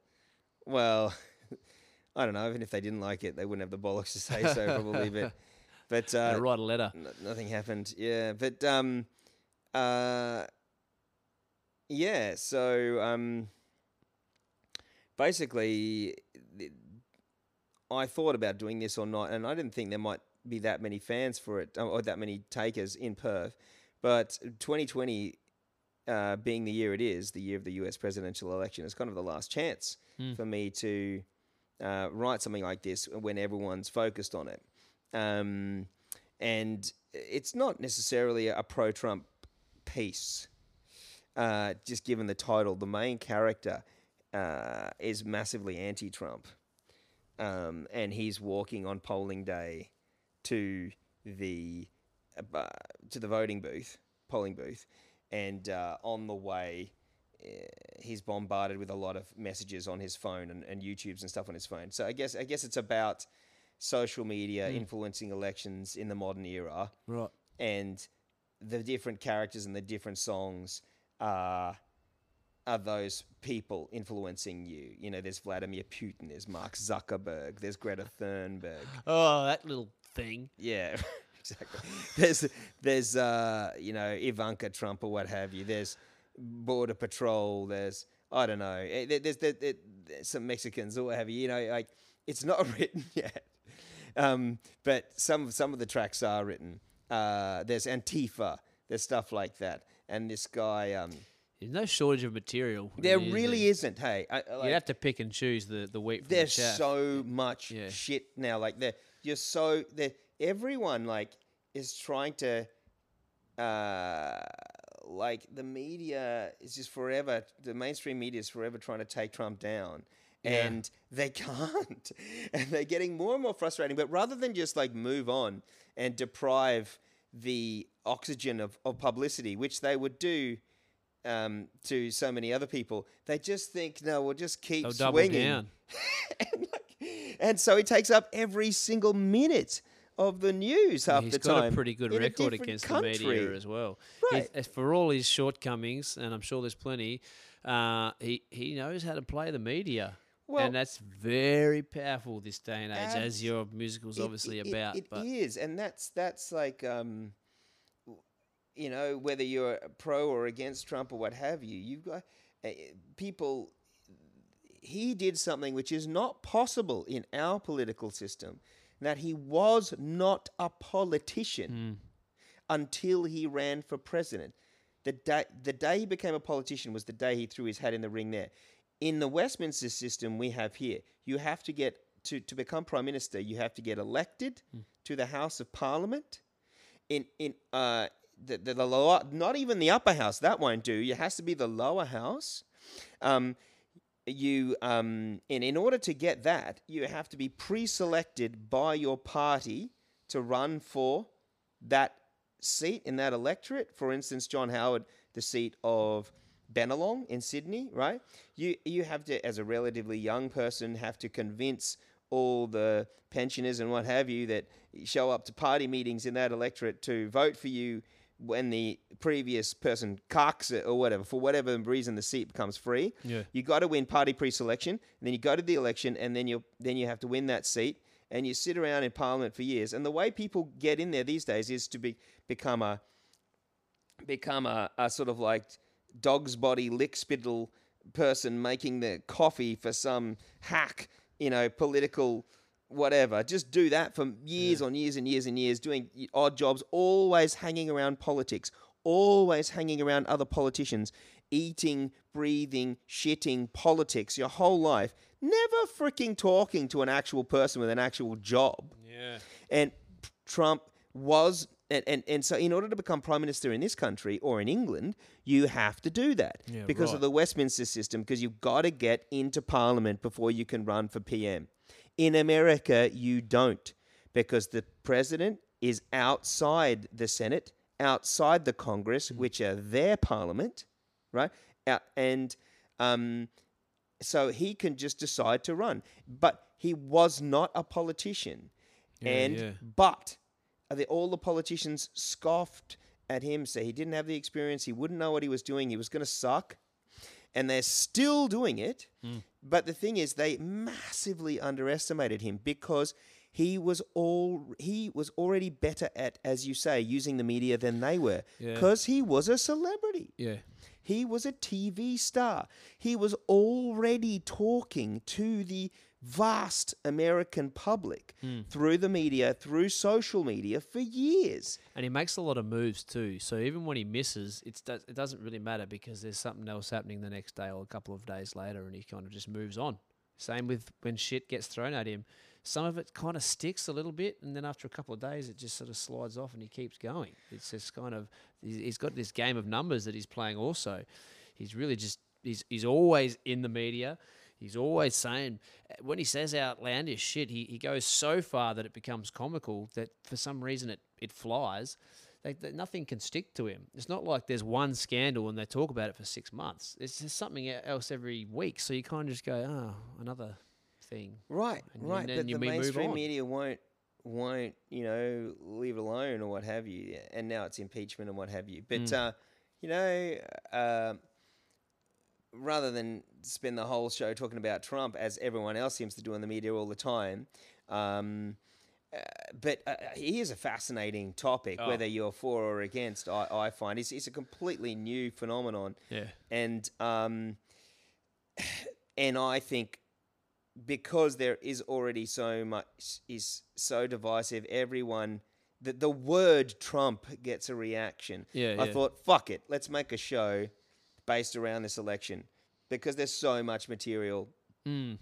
Well, I don't know. Even if they didn't like it, they wouldn't have the bollocks to say so, probably. But but Uh, write a letter. n- nothing happened. Yeah, but um, uh, yeah. So um, basically, th- I thought about doing this or not, and I didn't think there might be that many fans for it uh, or that many takers in Perth. But 2020 uh, being the year it is, the year of the US presidential election, is kind of the last chance Hmm. for me to uh, write something like this when everyone's focused on it. Um, and it's not necessarily a pro Trump piece, uh, just given the title. The main character uh, is massively anti Trump. Um, and he's walking on polling day to the uh, to the voting booth, polling booth, and uh, on the way, uh, he's bombarded with a lot of messages on his phone and, and YouTube's and stuff on his phone. So I guess I guess it's about social media influencing elections in the modern era, Right. and the different characters and the different songs are are those people influencing you. You know, there's Vladimir Putin, there's Mark Zuckerberg, there's Greta Thunberg. Oh, that little thing. Yeah, exactly. There's there's uh you know Ivanka Trump or what have you. There's Border Patrol. There's I don't know. eh, there- There's, there- there- there's some Mexicans or what have you. You know, like it's not written yet, um, but some some of the tracks are written. Uh, there's Antifa. There's stuff like that. And this guy, um, There's no shortage of material. there really isn't. Hey, I, I You like, have to pick and choose the, the wheat from the there's chaff. so much Yeah. shit now. Like there, you're so there. Everyone like is trying to, uh, like the media is just forever. The mainstream media is forever trying to take Trump down. Yeah. And they can't, and they're getting more and more frustrating. But rather than just like move on and deprive the oxygen of, of publicity, which they would do um, to so many other people, they just think, no, we'll just keep They'll swinging and, like, and so he takes up every single minute of the news half He's the got a pretty good record against country. the media as well. Right. He's- for all his shortcomings, and I'm sure there's plenty, uh, he he knows how to play the media. Well- and that's very powerful this day and age, as your musical's It- obviously it- about. It but is, and that's that's like um, you know whether you're pro or against Trump or what have you. You've got uh, people. He did something which is not possible in our political system. That he was not a politician until he ran for president. The day, the day he became a politician was the day he threw his hat in the ring there. In the Westminster system we have here, you have to get to, to become prime minister, you have to get elected to the House of Parliament. In in uh the, the, the lower, not even the upper house, that won't do. It has to be the lower house. Um, you um, and in order to get that, you have to be pre-selected by your party to run for that seat in that electorate. For instance, John Howard, the seat of Bennelong in Sydney, right? You you have to, as a relatively young person, have to convince all the pensioners and what have you that show up to party meetings in that electorate to vote for you when the previous person cocks it or whatever for whatever reason the seat becomes free. Yeah. You got to win party pre-selection, and then you go to the election, and then you then you have to win that seat, and you sit around in parliament for years. And the way people get in there these days is to be become a become a, a sort of like dog's body lick spittle person making the coffee for some hack, you know, political whatever. Just do that for years on years and years and years, doing odd jobs, always hanging around politics, always hanging around other politicians, eating, breathing, shitting politics your whole life, never freaking talking to an actual person with an actual job. yeah, And Trump was and, and, and so in order to become prime minister in this country or in England, you have to do that Yeah, because right. of the Westminster system. Because you've got to get into Parliament before you can run for PM. In America, you don't because the president is outside the Senate, outside the Congress, which are their parliament, right? And um, so he can just decide to run. But he was not a politician. Yeah, and yeah. but uh, the, all the politicians scoffed at him, say he didn't have the experience, he wouldn't know what he was doing, he was going to suck. And they're still doing it. Hmm. But the thing is, they massively underestimated him because he was all he was already better at, as you say, using the media than they were, Yeah. because he was a celebrity. Yeah. He was a TV star. He was already talking to the vast American public hmm. through the media, through social media for years. And he makes a lot of moves too. So even when he misses, it's it doesn't really matter because there's something else happening the next day or a couple of days later, and he kind of just moves on. Same with when shit gets thrown at him. Some of it kind of sticks a little bit, and then after a couple of days, it just sort of slides off, and he keeps going. It's just kind of he's he's got this game of numbers that he's playing. Also, he's really just he's he's always in the media. He's always saying when he says outlandish shit, he, he goes so far that it becomes comical that for some reason it, it flies. They, they- nothing can stick to him. It's not like there's one scandal and they talk about it for six months. It's just something else every week. So you kind of just go, oh, another thing. Right, And right. then But you the mainstream media won't won't you know leave it alone or what have you. And now it's impeachment and what have you. But Mm. uh, you know, uh, rather than spend the whole show talking about Trump as everyone else seems to do in the media all the time. Um, uh, but uh, he is a fascinating topic, Oh. whether you're for or against. I, I find it's, it's a completely new phenomenon Yeah. and um, and I think because there is already so much is so divisive, everyone the the word Trump gets a reaction. Yeah, I yeah. thought, fuck it, let's make a show based around this election because there's so much material Mm.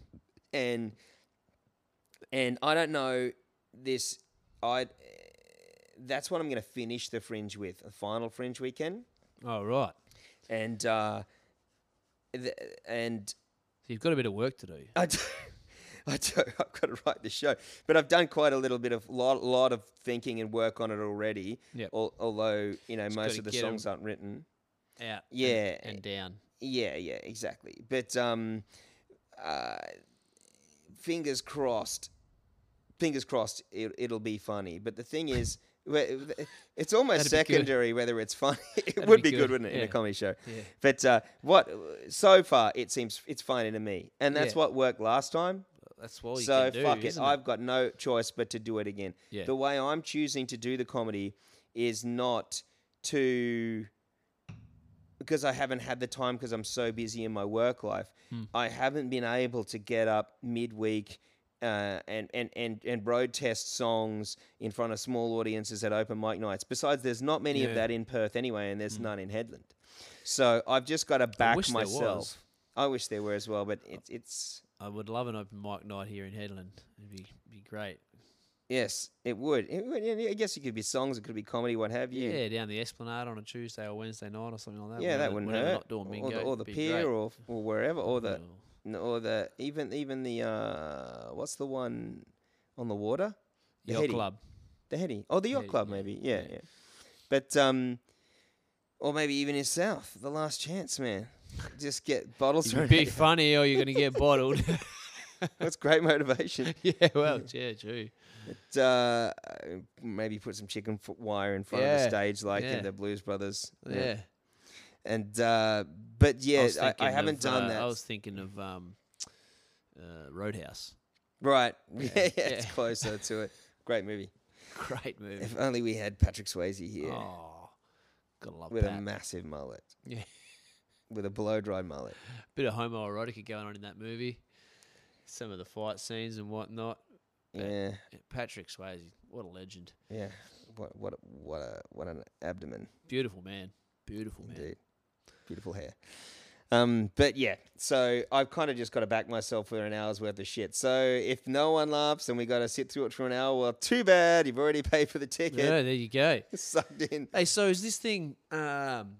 and and I don't know this. I that's what I'm going to finish the fringe with, the final fringe weekend, Oh, right. and uh, and So you've got a bit of work to do. I do, I do, I've got to write the show, but I've done quite a little bit of lot, lot of thinking and work on it already. Yep. Al- although you know Just most of the get 'em- songs aren't written. Out. Yeah. And, down. Yeah, yeah, exactly. But um, uh, fingers crossed. Fingers crossed, it, it'll be funny. But the thing is, it's almost That'd secondary whether it's funny. it That'd would be be good, good, wouldn't it, in a comedy show? Yeah. But uh, what so far it seems it's funny to me, and that's Yeah. what worked last time. That's all you so can do. fuck it, isn't I've got no choice but to do it again. Yeah. The way I'm choosing to do the comedy is not to because I haven't had the time because I'm so busy in my work life. Hmm. I haven't been able to get up midweek uh, and, and, and, and road test songs in front of small audiences at open mic nights. Besides, there's not many Yeah. Hmm. of that in Perth anyway, and there's none in Hedland. So I've just got to back wish there myself. I wish there were as well, but it's it's I would love an open mic night here in Hedland. It'd be be great. Yes, it would. It would- I guess it could be songs, it could be comedy, what have you. Yeah, down the Esplanade on a Tuesday or Wednesday night or something like that. Yeah, that wouldn't hurt. Not doing bingo, or the, or the pier, great. or or wherever, or the Well, n- or the even even the uh, what's the one on the water? The yacht Heady. club. The Heady. Oh, the yacht Heady, club, maybe. Yeah, yeah. yeah. But um, or maybe even in South, the last chance, man. Just get bottles be funny or you're going to get bottled. That's great motivation. yeah, well, yeah, true. But, uh, maybe put some chicken foot wire in front of the stage, like yeah. in the Blues Brothers. Yeah. And uh, but yeah, was I, I thinking haven't of, done uh, that. I was thinking of um, uh, Roadhouse. Right. Yeah, yeah, it's yeah. closer to it. Great movie. Great movie. If only we had Patrick Swayze here Oh, gotta love with a massive mullet, yeah, with a blow dried mullet. bit of homoerotica going on in that movie. Some of the fight scenes and whatnot. Yeah, Patrick Swayze, what a legend. yeah. What what what a what an abdomen, Beautiful man. Beautiful man. indeed. Beautiful hair. Um, but yeah, so I've kind of just got to back myself for an hour's worth of shit. So if no one laughs and we got to sit through it for an hour, well, too bad. You've already paid for the ticket. Yeah, there you go. Sucked in. Hey, so is this thing um,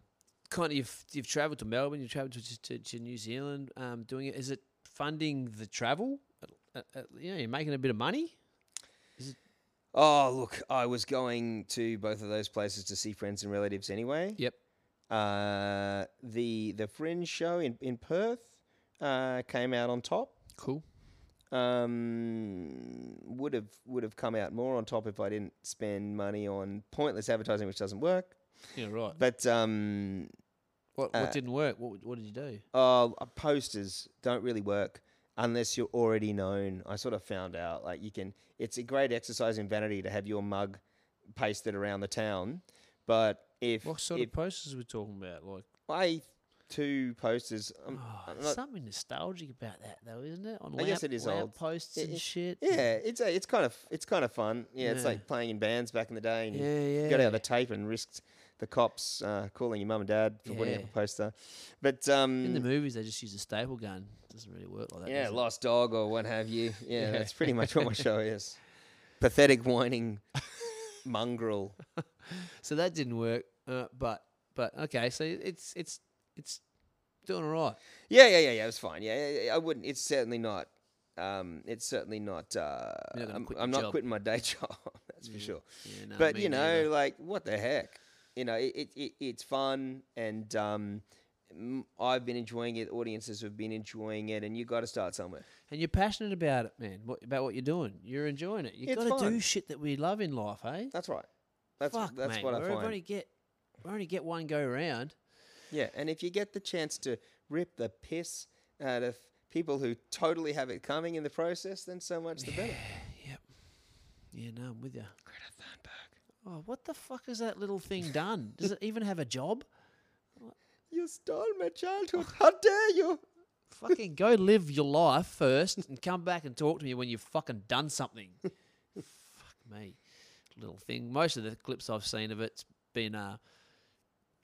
kind of you've, you've travelled to Melbourne, you've travelled to, to, to New Zealand, um, doing it? Is it funding the travel? Uh, uh, you know, you're making a bit of money. Oh, look, I was going to both of those places to see friends and relatives anyway. Yep. Uh, the the Fringe show in in Perth uh, came out on top. Cool. Um, would have would have come out more on top if I didn't spend money on pointless advertising, which doesn't work. Yeah, right. But um, What, uh, what didn't work? What, what did you do? uh, posters don't really work unless you're already known. I sort of found out like you can. It's a great exercise in vanity to have your mug pasted around the town, but if What sort if of posters we're we talking about? Like, I two posters, um, oh, not- something nostalgic about that, though, isn't it? On I guess lamp- it is old. posts It- and it- shit. yeah, it's a, it's kind of it's kind of fun. Yeah, it's like playing in bands back in the day. And you Yeah, yeah. got out the tape and risked the cops uh, calling your mum and dad for putting up a poster. But um, In the movies, they just use a staple gun. It doesn't really work like that. yeah, lost dog or what have you. Yeah, Yeah. that's pretty much what my show is. Pathetic whining mongrel. So that didn't work. Uh, but but okay, so it's it's it's doing all right. Yeah, yeah, yeah, yeah. It was fine. Yeah, yeah, yeah, I wouldn't. It's certainly not. Um, it's certainly not. Uh, not I'm, I'm not job. quitting my day job. That's for sure. Yeah, no, but you know, neither. like what the heck? You know, it, it, it it's fun, and um, m- I've been enjoying it. Audiences have been enjoying it, and you got to start somewhere. and you're passionate about it, man. What, about what you're doing, you're enjoying it. You It's got to do shit that we love in life, hey? That's right. That's Fuck, that's mate, what I we find. only get we only get one go round. Yeah, and if you get the chance to rip the piss out of people who totally have it coming in the process, then so much the better. Yep. Yeah, no, I'm with you. Greta Thunberg. Oh, what the fuck has that little thing done? Does it even have a job? You stole my childhood. How dare you? fucking go live your life first and come back and talk to me when you've fucking done something. Fuck me. Little thing. Most of the clips I've seen of it's been uh,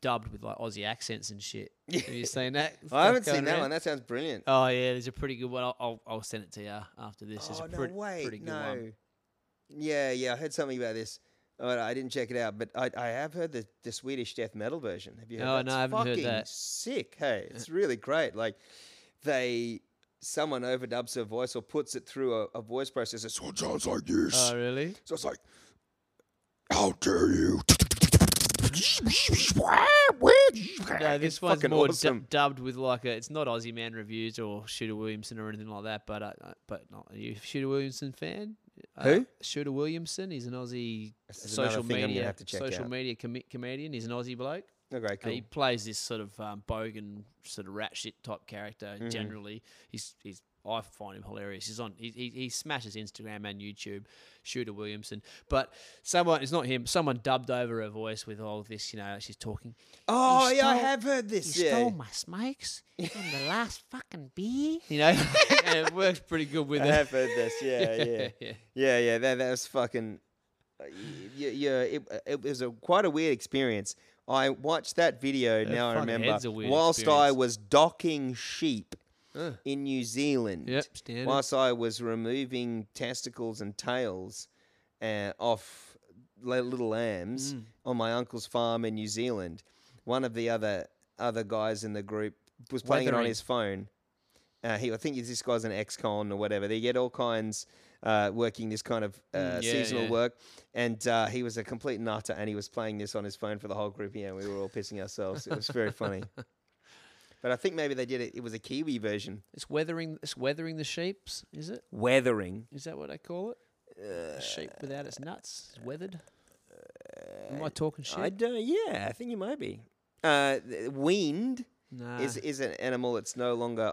dubbed with like Aussie accents and shit. Have you seen that? I haven't seen that around? one. That sounds brilliant. Oh yeah, there's a pretty good one. I'll, I'll, I'll send it to you after this. It's oh a no, pretty, wait, pretty good no. one. Yeah, yeah, I heard something about this. Oh, I didn't check it out, but I, I have heard the, the Swedish death metal version. Have you heard Oh, that? no, It's I haven't heard fucking that. Sick, hey, it's really great. Like they, someone overdubs her voice or puts it through a, a voice processor, so it sounds like this. Oh really? so it's like, how dare you? No, this one's more awesome. dubbed with like a. It's not Aussie Man reviews or Shooter Williamson or anything like that. But uh, uh, but not are you a Shooter Williamson fan? Uh, Who? Shooter Williamson. He's an Aussie This is another social thing I'm gonna media have to check social out. media com- comedian. He's an Aussie bloke. Okay, cool. He plays this sort of um, bogan, sort of rat shit type character. Mm-hmm. Generally, he's he's I find him hilarious. He's on he, he he smashes Instagram and YouTube. Shooter Williamson, but someone it's not him. Someone dubbed over her voice with all this. You know, she's talking. oh You yeah, I have heard this. You yeah. stole my smokes in the last fucking beer. You know, and it works pretty good with I her. have heard this. Yeah, yeah. yeah. Yeah, yeah, that that was fucking. Uh, yeah, yeah, it, it was a quite a weird experience. I watched that video. now I remember. head's a weird whilst I was docking sheep Uh. in New Zealand. Yep, standard. Whilst I was removing testicles and tails uh, off li- little lambs Mm. on my uncle's farm in New Zealand, one of the other other guys in the group was playing it on Wethering. his phone. Uh, he, I think this guy's an ex-con or whatever. They get all kinds uh, working this kind of uh, Mm, yeah, seasonal yeah. work, and uh, he was a complete nutter, and he was playing this on his phone for the whole group. Yeah, we were all pissing ourselves. It was very funny. But I think maybe they did it. It was a Kiwi version. It's wethering. It's wethering the sheeps. Is it? Wethering. Is that what they call it? a sheep Uh, without its nuts, is wethered. Am I talking shit? I don't. Yeah, I think you might be. Uh, weaned nah. is is an animal that's no longer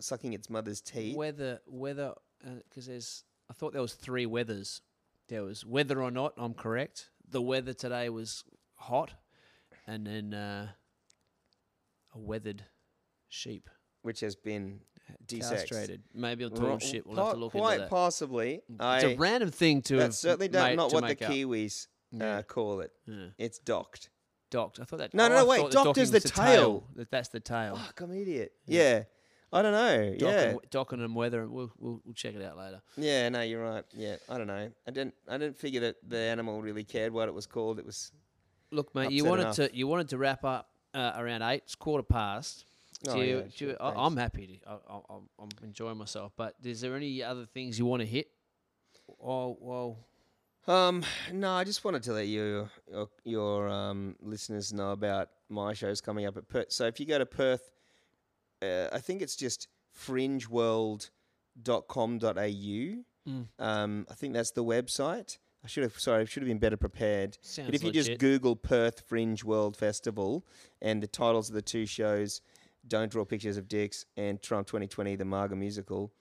sucking its mother's teat. weather, weather, because there's. I thought there was three weathers. There was whether or not I'm correct. The weather today was hot, and then uh, a wethered sheep which has been desexed. castrated. Maybe Ro- talking shit. We'll have to look quite into that. possibly. it's I, a random thing to. that's have certainly not, made- not to what the make up. Kiwis Yeah. uh, call it. Yeah. It's docked. docked. I thought that. No, no, oh, no, I wait, thought docked docking is was the tail. That that's the tail. Fuck, I'm an idiot. Yeah. I don't know. Dock yeah. and, docking and wether. We'll, we'll we'll check it out later. Yeah, no, you're right. Yeah, I don't know. I didn't. I didn't figure that the animal really cared what it was called. It was. Look, mate, you Upset wanted enough. to you wanted to wrap up uh, around eight. It's quarter past. Oh, Do you- yeah, do sure, I, I'm happy. To, I, I, I'm- I'm enjoying myself. But is there any other things you want to hit? Oh well, Um, no, I just wanted to let you your, your um, listeners know about my shows coming up at Perth. So if you go to Perth, uh, I think it's just fringeworld.com.au. Mm. Um, I think that's the website. I should have sorry, I should have been better prepared. sounds but if you just. Google Perth Fringe World Festival and the titles of the two shows, Don't Draw Pictures of Dicks and Trump 2020, the MAGA musical,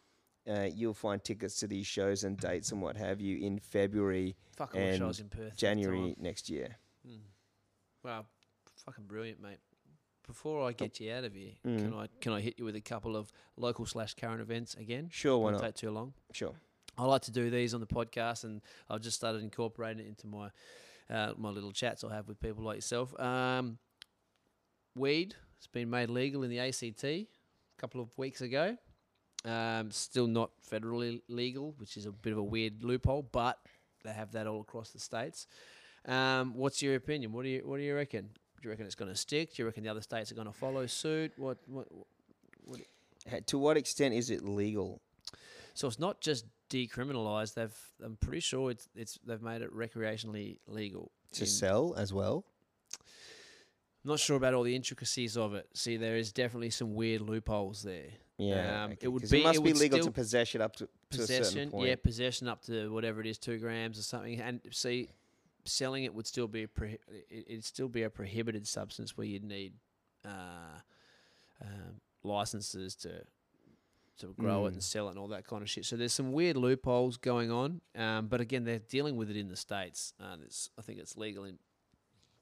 uh, you'll find tickets to these shows and dates and what have you in February, fuck, I I and was in Perth. January next year. Wow, fucking brilliant, mate. Before I get you out of here, Mm. can I can I hit you with a couple of local slash current events again? Sure, why Won't not? take too long. Sure. I like to do these on the podcast, and I've just started incorporating it into my uh, my little chats I have with people like yourself. Um, weed has been made legal in the ACT a couple of weeks ago. Um, still not federally legal, which is a bit of a weird loophole, but they have that all across the states. Um, what's your opinion? What do you What do you reckon? Do you reckon it's going to stick? Do you reckon the other states are going to follow suit? What What? Ha- To what extent is it legal? So it's not just decriminalised. They've I'm pretty sure it's it's they've made it recreationally legal. To in- sell as well? I'm not sure about all the intricacies of it. See, there is definitely some weird loopholes there. Yeah. Um, okay, it would be- It must it be legal to possess it up to, to a certain Possession, point. yeah, possession up to whatever it is, two grams or something. And see, selling it would still be a prohi- it'd still be a prohibited substance where you'd need uh, um, licenses to to grow it Mm. and sell it and all that kind of shit. So there's some weird loopholes going on. Um, but again, they're dealing with it in the states. And it's I think it's legal in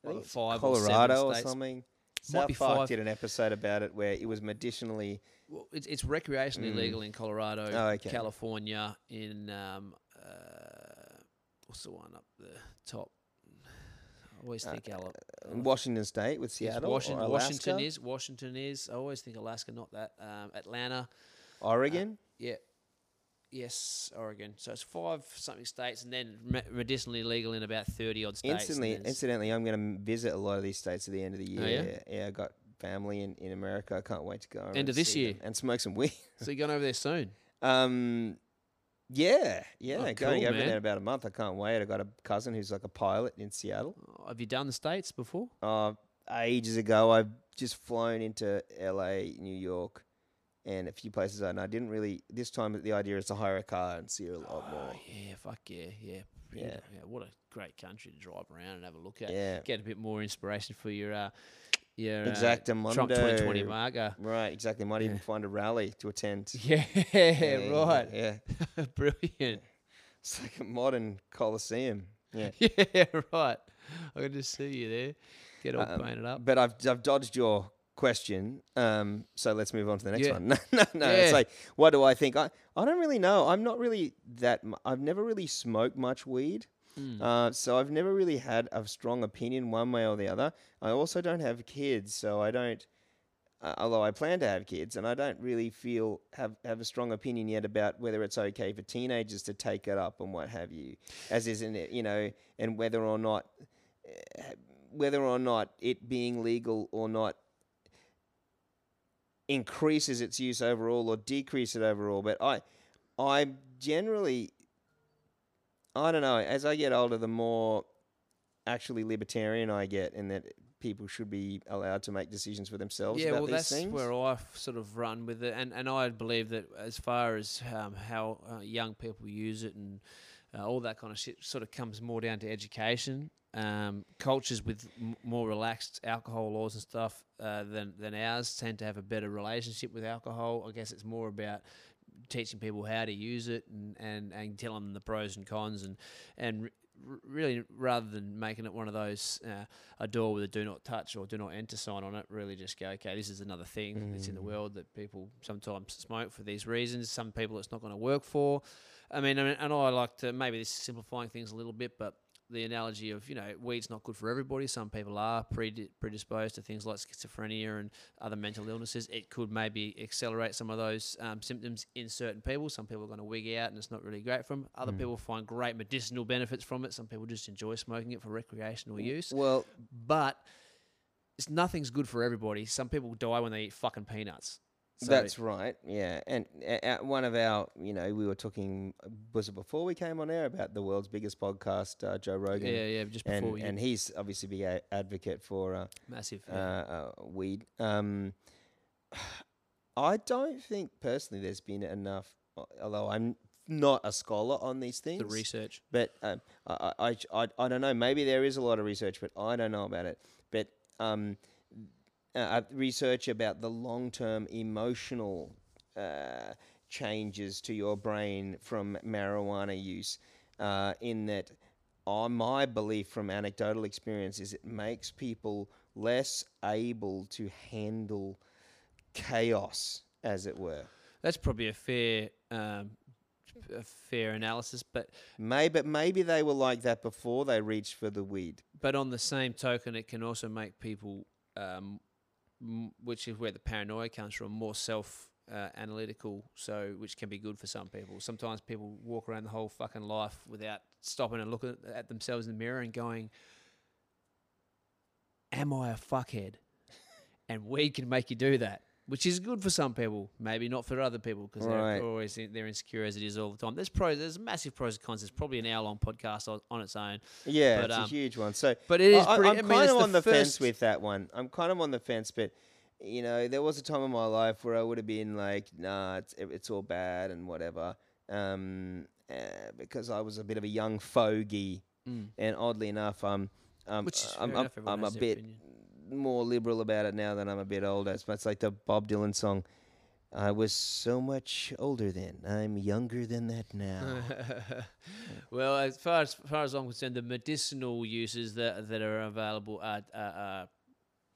I what, it's five Colorado or, or, something. Might South be Park five. did an episode about it where it was medicinally. Well, it's, it's recreationally Mm. legal in Colorado, Oh, okay. California, in um, uh, what's the one up the top? I always Uh, think Ala- in Washington State with Yes, Seattle, Washington, Washington is Washington is. I always think Alaska, not that. Um, Atlanta, Oregon. yeah, yes, Oregon. So it's five something states, and then me- medicinally legal in about thirty odd states. Instantly, incidentally, I'm going to visit a lot of these states at the end of the year. Oh, yeah? yeah, I got family in, in America. I can't wait to go. End of this year? and smoke some weed. so you're going over there soon. Um, yeah, yeah, Oh, going cool, over man. there in about a month. I can't wait. I got a cousin who's like a pilot in Seattle. Oh, Have you done the states before? Uh, ages ago, I've just flown into LA, New York, and a few places. And I didn't really. This time, the idea is to hire a car and see a lot more. Oh, yeah, fuck yeah, yeah, Yeah. yeah, yeah. What a great country to drive around and have a look at. Yeah, Get a bit more inspiration for your uh, your uh, Exactamundo. Trump 2020 marker. right. Exactly. Might even find a rally to attend. Yeah, Yeah, right. Yeah, Brilliant. it's like a modern coliseum. Yeah. Yeah, right. I can just see you there. Get all Um, painted up. But I've I've dodged your question. Um, so let's move on to the next Yeah. one. No, no, no. It's Yeah. like, what do I think? I, I don't really know. I'm not really that. mu- I've never really smoked much weed. Mm. Uh, so I've never really had a strong opinion one way or the other. I also don't have kids, so I don't. Uh, although I plan to have kids, and I don't really feel have have a strong opinion yet about whether it's okay for teenagers to take it up and what have you, as isn't it, you know, and whether or not uh, whether or not it being legal or not increases its use overall or decrease it overall. But I, I generally, I don't know. As I get older, the more actually libertarian I get, in that people should be allowed to make decisions for themselves Yeah, about well, these that's things. where I sort of run with it, and and I believe that as far as um, how uh, young people use it and uh, all that kind of shit, sort of comes more down to education. Um, cultures with m- more relaxed alcohol laws and stuff uh, than than ours tend to have a better relationship with alcohol. I guess it's more about teaching people how to use it and, and, and telling them the pros and cons and and really rather than making it one of those uh, a door with a do not touch or do not enter sign on it really just go okay this is another thing that's in the world that people sometimes smoke for these reasons some people it's not going to work for I mean, I mean and I like to maybe this is simplifying things a little bit but the analogy of you know weed's not good for everybody. Some people are predi- predisposed to things like schizophrenia and other mental illnesses. It could maybe accelerate some of those um, symptoms in certain people. Some people are going to wig out and it's not really great for them. Other people find great medicinal benefits from it. Some people just enjoy smoking it for recreational use. Well, But it's nothing's good for everybody. Some people die when they eat fucking peanuts. So- That's right. Yeah, and uh, one of our, you know, we were talking. Was it before we came on air about the world's biggest podcast, uh, Joe Rogan? yeah, yeah. Just before and we and he's obviously a big a- advocate for uh, massive. uh, yeah. uh, weed. Um, I don't think personally there's been enough. uh, Although I'm not a scholar on these things, the research. but um, I, I, I, I don't know. Maybe there is a lot of research, but I don't know about it. But um, uh, research about the long term emotional uh, changes to your brain from marijuana use, uh, in that, uh, my belief from anecdotal experience is it makes people less able to handle chaos, as it were. That's probably a fair, um, a fair analysis. But Maybe, maybe they were like that before they reached for the weed. but on the same token, it can also make people, um, which is where the paranoia comes from, more self. Uh, analytical, so which can be good for some people. Sometimes people walk around the whole fucking life without stopping and looking at themselves in the mirror and going, "Am I a fuckhead?" and weed can make you do that, which is good for some people, maybe not for other people because Right. they're always in- they're insecure as it is all the time. There's pros, there's massive pros and cons. There's probably an hour long podcast on, on its own. Yeah, But, it's um, a huge one. So, but it is I, pretty- I'm I mean, kind of on the fence with that one. I'm kind of on the fence, but you know, there was a time in my life where I would have been like, "Nah, it's it's all bad and whatever," um, uh, because I was a bit of a young fogey, and oddly enough, I'm, um, Which I'm, I'm, I'm a bit opinion. More liberal about it now that I'm a bit older. It's, it's like the Bob Dylan song. I was so much older then. I'm younger than that now. well, as far as, far as I'm concerned, the medicinal uses that that are available are, are, are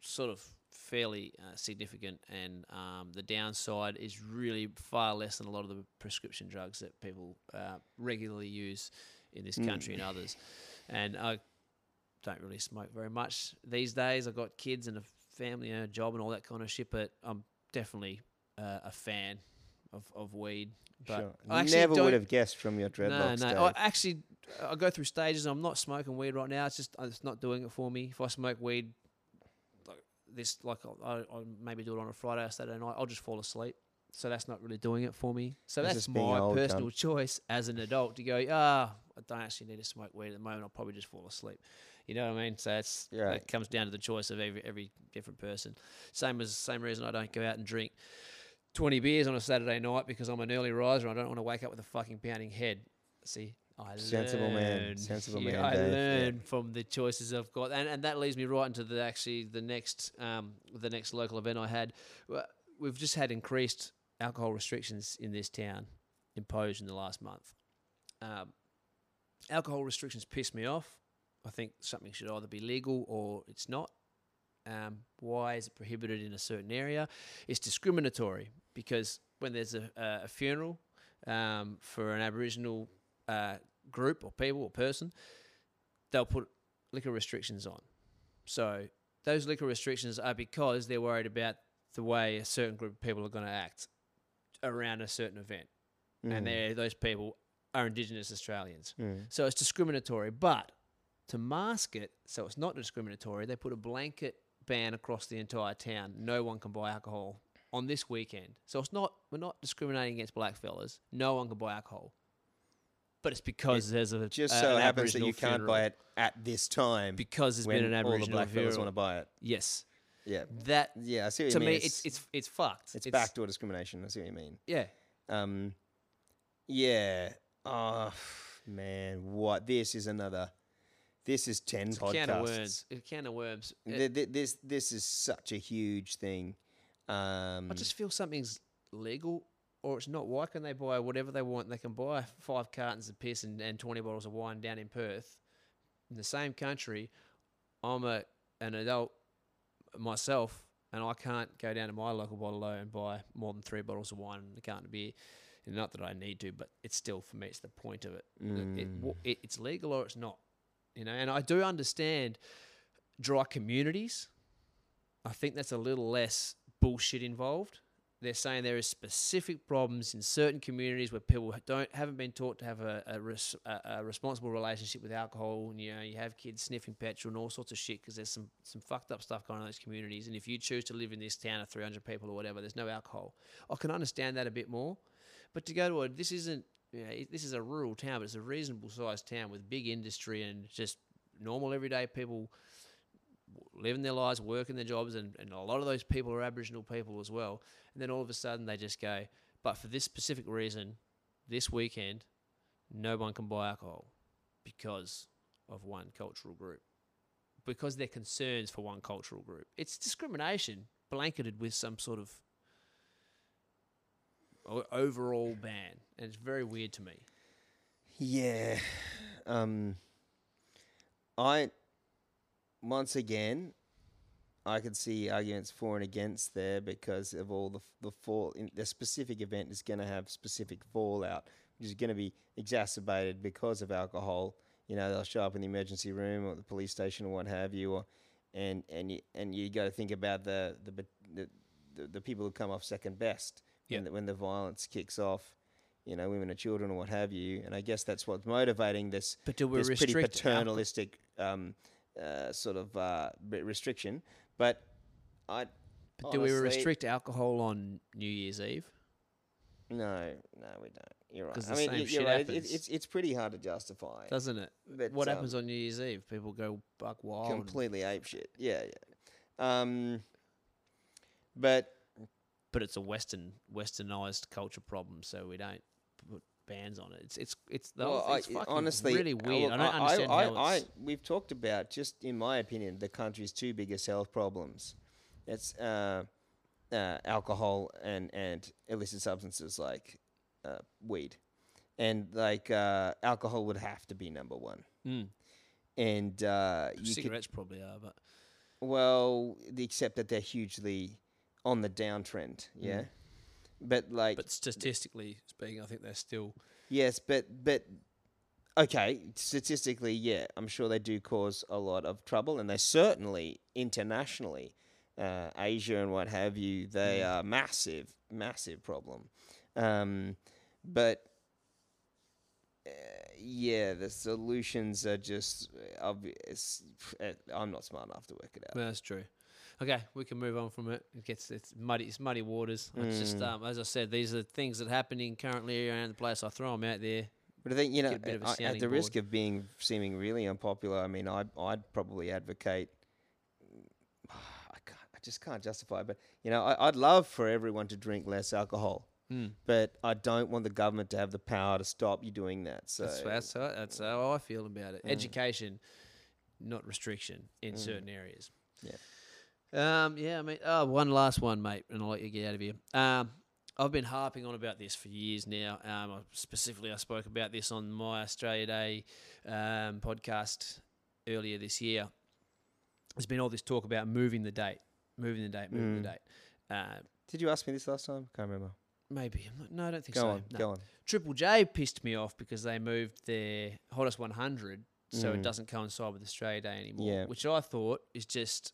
sort of fairly uh, significant, and um, the downside is really far less than a lot of the prescription drugs that people uh, regularly use in this country and others. And I don't really smoke very much these days. I've got kids and a family and a job and all that kind of shit, but I'm definitely uh, a fan of, of weed. But sure. I Never would have guessed from your dreadlocks. no, no. Dave. I actually, I go through stages. I'm not smoking weed right now. It's just uh, it's not doing it for me. If I smoke weed, like this, like I, I maybe do it on a Friday or Saturday night, I'll just fall asleep. So that's not really doing it for me. So That's that's my old personal cunt. choice as an adult to go. Ah, I don't actually need to smoke weed at the moment. I'll probably just fall asleep. You know what I mean? So it's Yeah. it comes down to the choice of every every different person. Same as same reason I don't go out and drink 20 beers on a Saturday night because I'm an early riser. I don't want to wake up with a fucking pounding head. See, I Sensible man. Sensible Yeah, man, I Dave. Yeah. learn from the choices I've got, and, and that leads me right into the actually the next um, the next local event I had. We've just had increased alcohol restrictions in this town imposed in the last month. Um, alcohol restrictions piss me off. I think something should either be legal or it's not. Um, why is it prohibited in a certain area? It's discriminatory because when there's a, a, funeral um, for an Aboriginal uh, group or people or person, they'll put liquor restrictions on. So those liquor restrictions are because they're worried about the way a certain group of people are going to act around a certain event, and they're, those people are Indigenous Australians. So it's discriminatory, but to mask it so it's not discriminatory, they put a blanket ban across the entire town. No one can buy alcohol on this weekend. So it's not we're not discriminating against black fellas. No one can buy alcohol. But it's because there's a Just a- so happens that Aboriginal you can't funeral. buy it at this time because there's been an Aboriginal all the black fellas want to buy it. Yes, Yeah, that yeah. I see what to you mean. me it's it's it's fucked. it's backdoor discrimination. I see what you mean. Yeah, Um, yeah. Oh man, what? This is another. This is ten it's a podcasts. can of worms. A can of worms. It- Th- th- This this is such a huge thing. Um, I just feel something's legal or it's not. Why can they buy whatever they want? They can buy five cartons of piss and, and 20 bottles of wine down in Perth in the same country. I'm a an adult myself and I can't go down to my local bottle and buy more than three bottles of wine and a carton of beer. And not that I need to, but it's still, for me, it's the point of it. It- it- Mm. it- it's legal or it's not. You know. And I do understand dry communities. I think that's a little less bullshit involved. They're saying there is specific problems in certain communities where people don't haven't been taught to have a, a, res, a, a responsible relationship with alcohol, and you know you have kids sniffing petrol and all sorts of shit because there's some some fucked up stuff going on in those communities. And if you choose to live in this town of 300 people or whatever, there's no alcohol. I can understand that a bit more, but to go to a this isn't know, this is a rural town, but it's a reasonable sized town with big industry and just normal everyday people living their lives, working their jobs, and, and a lot of those people are Aboriginal people as well. And then all of a sudden they just go, but for this specific reason, this weekend, no one can buy alcohol because of one cultural group, because they're concerns for one cultural group. It's discrimination blanketed with some sort of overall ban, and it's very weird to me. Yeah. Um, I once again, I could see arguments for and against there because of all the the fall. In, the specific event is going to have specific fallout, which is going to be exacerbated because of alcohol. You know, they'll show up in the emergency room or the police station or what have you, or and and you and you got to think about the the, the, the people who come off second best Yeah. when the, when the violence kicks off. You know, women and children or what have you, and I guess that's what's motivating this But do we this pretty paternalistic um, uh, sort of uh, restriction. But I But do we restrict alcohol on New Year's Eve? No, no, we don't. You're right. I mean, same you're shit right. It, it's it's pretty hard to justify. Doesn't it? But, what um, happens on New Year's Eve? People go buck wild. completely ape shit. Yeah, yeah. Um, but but it's a Western Westernized culture problem, so we don't put bans on it. It's it's it's the whole well, I, honestly, really uh, weird. look, I don't understand I, how I, it's. we've talked about just in my opinion the country's two biggest health problems. It's uh, uh, alcohol and and illicit substances like uh, weed, and like uh, alcohol would have to be number one. Mm. And uh, you could, Cigarettes probably are, but well, except that they're hugely on the downtrend. Yeah, but like but statistically speaking, I think they're still Yes, but but okay, statistically, yeah, I'm sure they do cause a lot of trouble, and they certainly internationally, uh, Asia and what have you, they are massive, massive problem. Um, but uh, yeah, the solutions are just obvious. Uh, I'm not smart enough to work it out. that's true. Okay, we can move on from it. It gets it's muddy. It's muddy waters. It's just Mm. um, as I said, these are things that are happening currently around the place. I throw them out there. But I think you know, Get a bit of a I- at sounding the risk board. of being seeming really unpopular, I mean, I I'd probably advocate. I can't, I just can't justify, it, but you know, I, I'd love for everyone to drink less alcohol, Mm. but I don't want the government to have the power to stop you doing that. So That's that's how, that's how I feel about it. Mm. Education, not restriction in Mm. certain areas. Yeah. Um. Yeah. I mean, oh, one last one, mate, and I'll let you get out of here. Um. I've been harping on about this for years now. Um, specifically, I spoke about this on my Australia Day um, podcast earlier this year. There's been all this talk about moving the date, moving the date, moving the Mm. date. Uh, did you ask me this last time? Can't remember. maybe. I'm not, no, I don't think Go so. on, No. go on. Triple J pissed me off because they moved their hottest 100 so it Mm. doesn't coincide with Australia Day anymore. Yeah. Which I thought is just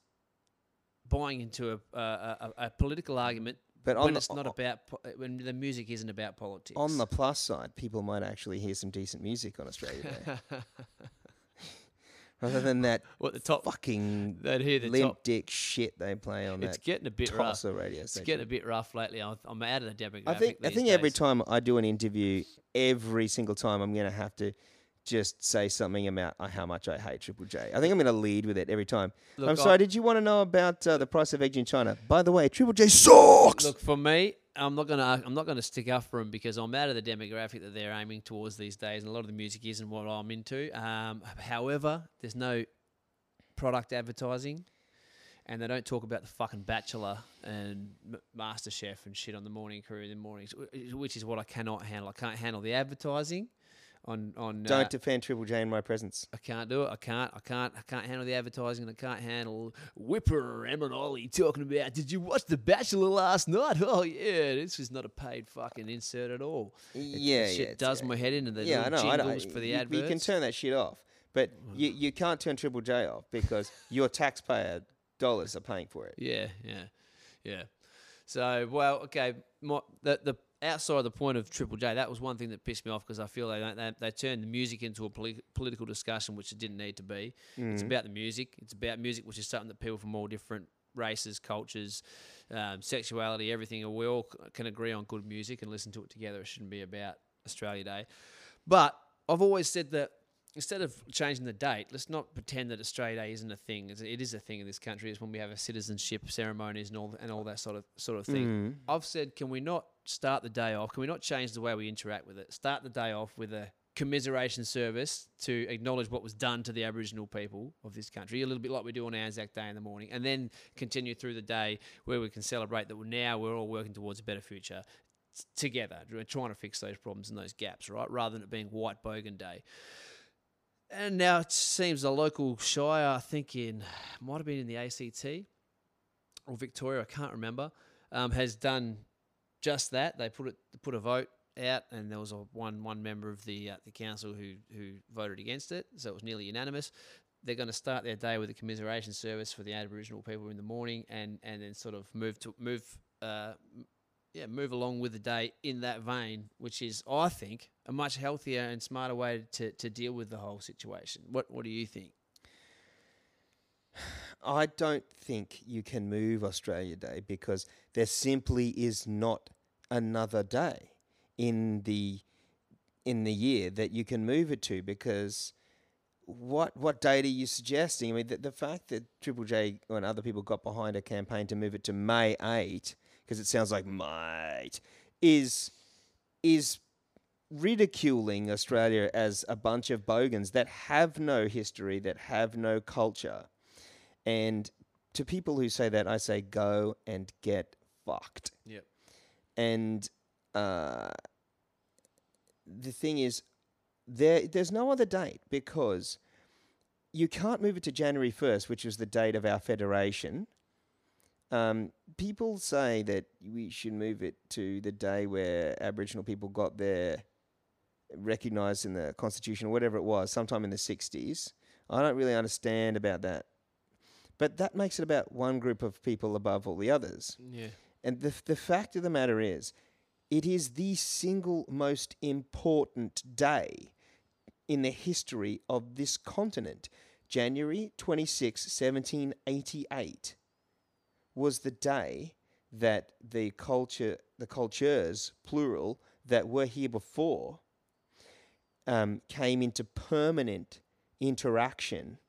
buying into a a, a, a political argument But on when the, it's not about when the music isn't about politics. on the plus side, people might actually hear some decent music on Australia Day, rather than that what the top fucking they'd hear the limp top. dick shit they play on It's that getting a bit rough. Radio It's station. getting a bit rough lately. I'm, I'm out of the demographic. I think I think every time I do an interview, every single time I'm going to have to just say something about uh, how much I hate Triple J. I think I'm going to lead with it every time. Look, I'm I- sorry. Did you want to know about uh, the price of eggs in China? By the way, Triple J sucks. Look for me, I'm not gonna I'm not gonna stick up for them because I'm out of the demographic that they're aiming towards these days, and a lot of the music isn't what I'm into. Um, however, there's no product advertising, and they don't talk about the fucking Bachelor and M- MasterChef and shit on the morning crew in the mornings, wh- which is what I cannot handle. I can't handle the advertising on on. Don't uh, defend Triple J in my presence. I can't do it. I can't. I can't. I can't handle the advertising. and I can't handle Whipper Em and Ollie talking about. Did you watch The Bachelor last night? Oh yeah, this is not a paid fucking insert at all. It- yeah, shit yeah, it's- does my head into the yeah, I know. I know. jingles for the you, adverts. You can turn that shit off. But you, you can't turn Triple J off because your taxpayer dollars are paying for it. Yeah, yeah, yeah. So, well, okay. My, the the outside of the point of Triple J, that was one thing that pissed me off because I feel they, they they turned the music into a poli- political discussion, which it didn't need to be. It's about the music. It's about music, which is something that people from all different races, cultures, um, sexuality, everything. We all can agree on good music and listen to it together. It shouldn't be about Australia Day. But I've always said that instead of changing the date, let's not pretend that Australia Day isn't a thing. It is a thing in this country. It's when we have a citizenship ceremonies and all and all that sort of sort of thing. I've said, can we not start the day off? Can we not change the way we interact with it? Start the day off with a commiseration service to acknowledge what was done to the Aboriginal people of this country, a little bit like we do on Anzac Day in the morning, and then continue through the day where we can celebrate that now we're all working towards a better future together. We're trying to fix those problems and those gaps, right? Rather than it being White Bogan Day. And now it seems the local shire, I think in might have been in the ACT or Victoria, I can't remember, um, has done just that. They put it put a vote out, and there was a one one member of the uh, the council who who voted against it, so it was nearly unanimous. They're going to start their day with a commiseration service for the Aboriginal people in the morning, and and then sort of move to move. Uh, yeah, move along with the day in that vein, which is, I think, a much healthier and smarter way to, to deal with the whole situation. What What do you think? I don't think you can move Australia Day because there simply is not another day in the in the year that you can move it to because what what date are you suggesting? I mean, the, the fact that Triple J and other people got behind a campaign to move it to May eight because it sounds like mate is is ridiculing Australia as a bunch of bogans that have no history, that have no culture. And to people who say that, I say go and get fucked. Yep. And uh, the thing is, there there's no other date because you can't move it to January first, which was the date of our federation. Um, people say that we should move it to the day where Aboriginal people got their recognised in the constitution or whatever it was, sometime in the sixties. I don't really understand about that, but that makes it about one group of people above all the others. Yeah. And the, the fact of the matter is, it is the single most important day in the history of this continent. January 26, 1788 was the day that the culture, the cultures, plural, that were here before um, came into permanent interaction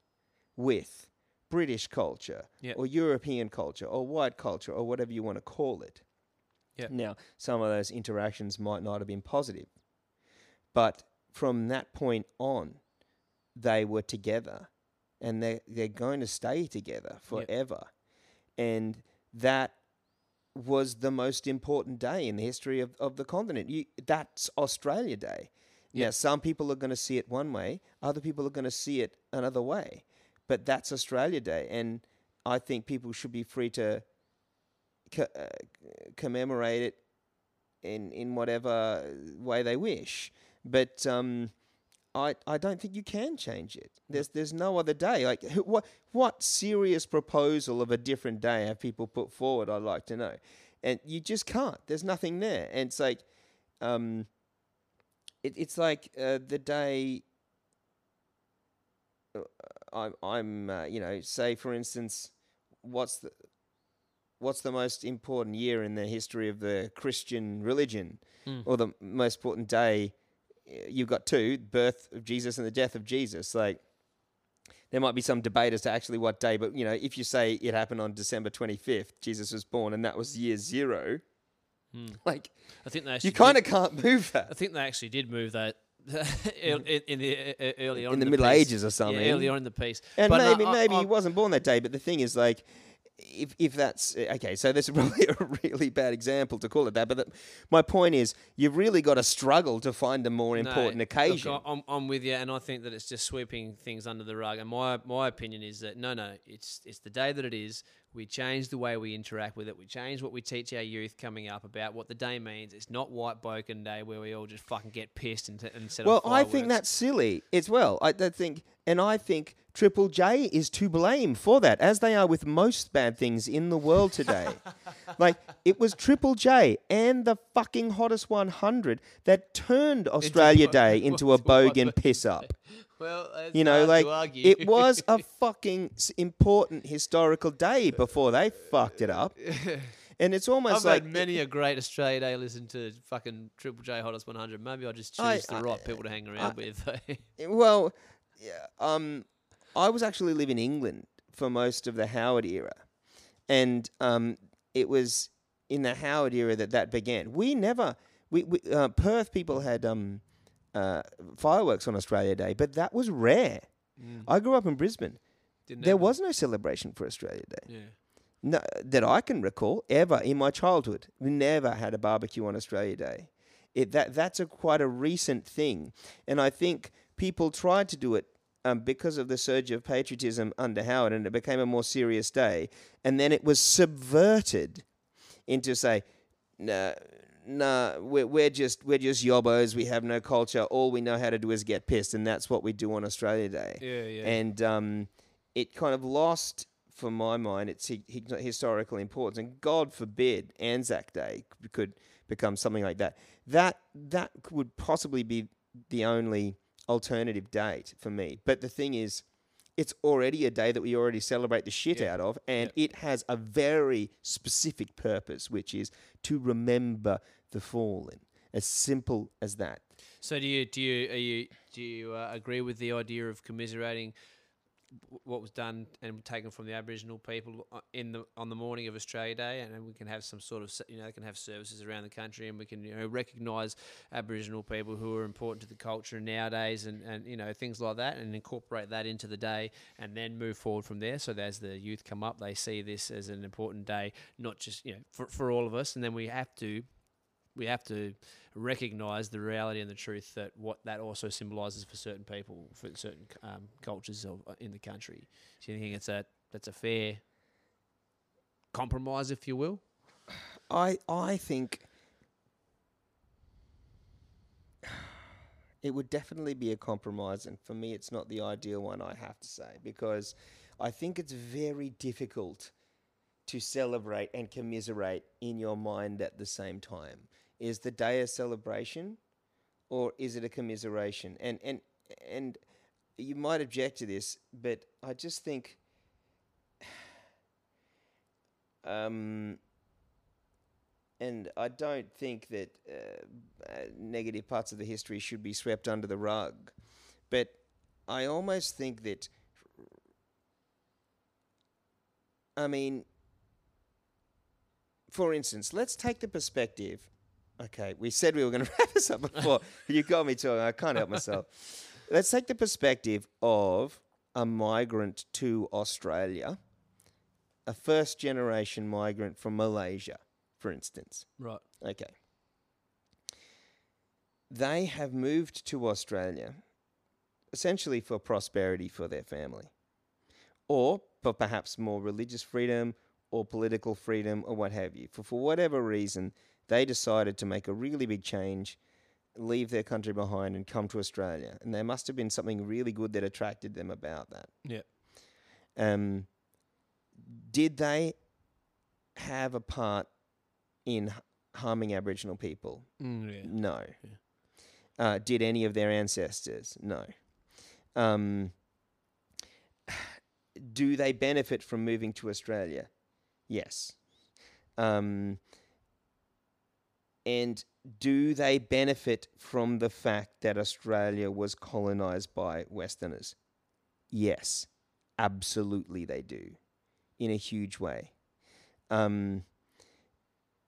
with British culture Yep. or European culture or white culture or whatever you want to call it. Yep. Now, some of those interactions might not have been positive, but from that point on, they were together and they they're going to stay together forever. And that was the most important day in the history of, of the continent. You, that's Australia Day. Now, some people are going to see it one way, other people are going to see it another way, but that's Australia Day. And I think people should be free to co- uh, commemorate it in, in whatever way they wish. But um, I, I don't think you can change it. There's there's no other day. Like what what serious proposal of a different day have people put forward? I'd like to know, and you just can't. There's nothing there, and it's like, um, it, it's like uh, the day. uh, I'm I'm uh, you know say for instance, what's the what's the most important year in the history of the Christian religion, or the most important day? You've got two: birth of Jesus and the death of Jesus. Like there might be some debate as to actually what day, but you know, if you say it happened on December 25th, Jesus was born, and that was year zero, like I think they you kind of can't move that. I think they actually did move that in, in, in the uh, early on In the piece. Middle Ages or something. Yeah, early on in the piece. And But no, maybe I- maybe I- he wasn't born that day, but the thing is, like, if if that's okay, so this is probably a really bad example to call it that. But the, my point is, you've really got to struggle to find a more No, important look, occasion. I- I'm, I'm with you, and I think that it's just sweeping things under the rug. And my my opinion is that no, no, it's it's the day that it is. We change the way we interact with it. We change what we teach our youth coming up about what the day means. It's not White Bogan Day where we all just fucking get pissed and, t- and set Well, I think that's silly as well. I, I think, and I think Triple J is to blame for that, as they are with most bad things in the world today. like it was Triple J and the fucking hottest 100 that turned Australia Day into a bogan piss up. Well, You know, like it was a fucking important historical day before they fucked it up. And it's almost I've like had many a great Australia Day listen to fucking Triple J Hottest 100. Maybe I just choose I- the I- right people to hang around with. Well, yeah, um, I was actually living in England for most of the Howard era, and um, it was in the Howard era that that began. We never, we, we uh, Perth people had um, uh, fireworks on Australia Day, but that was rare. I grew up in Brisbane. Didn't There happen. was no celebration for Australia Day. Yeah. No, that I can recall ever in my childhood. We never had a barbecue on Australia Day. It, that that's a quite a recent thing, and I think people tried to do it um, because of the surge of patriotism under Howard, and it became a more serious day. And then it was subverted into say, nah, nah, we're, we're just we're just yobbos. We have no culture. All we know how to do is get pissed, and that's what we do on Australia Day Yeah, yeah. and um, it kind of lost, for my mind, its hi- hi- historical importance. And God forbid Anzac Day could become something like that. That that would possibly be the only alternative date for me. But the thing is, it's already a day that we already celebrate the shit Yeah. out of, and it has a very specific purpose, which is to remember the fallen. As simple as that. So do you do you are you do you uh, agree with the idea of commiserating what was done and taken from the Aboriginal people uh, in the on the morning of Australia Day, and we can have some sort of you know they can have services around the country, and we can you know recognise Aboriginal people who are important to the culture nowadays, and and you know things like that, and incorporate that into the day, and then move forward from there. So that as the youth come up, they see this as an important day, not just you know for for all of us, and then we have to we have to recognize the reality and the truth that what that also symbolizes for certain people, for certain um, cultures of, uh, in the country. Do you think it's a that's a fair compromise, if you will? I I think it would definitely be a compromise, and for me, it's not the ideal one. I have to say because I think it's very difficult to celebrate and commiserate in your mind at the same time. Is the day a celebration, or is it a commiseration? And and and you might object to this, but I just think. Um, and I don't think that uh, uh, negative parts of the history should be swept under the rug. But I almost think that, I mean, for instance, let's take the perspective. Okay, we said we were going to wrap this up before. you got me talking. I can't help myself. Let's take the perspective of a migrant to Australia, a first generation migrant from Malaysia, for instance. Right. Okay. They have moved to Australia essentially for prosperity for their family, or for perhaps more religious freedom or political freedom or what have you. For, for whatever reason, they decided to make a really big change, leave their country behind, and come to Australia. And there must have been something really good that attracted them about that. Yeah. Um, did they have a part in harming Aboriginal people? Mm, yeah. No. Uh, did any of their ancestors? No. Um, do they benefit from moving to Australia? Yes. Um, and do they benefit from the fact that Australia was colonized by Westerners? Yes, absolutely they do, in a huge way. Um,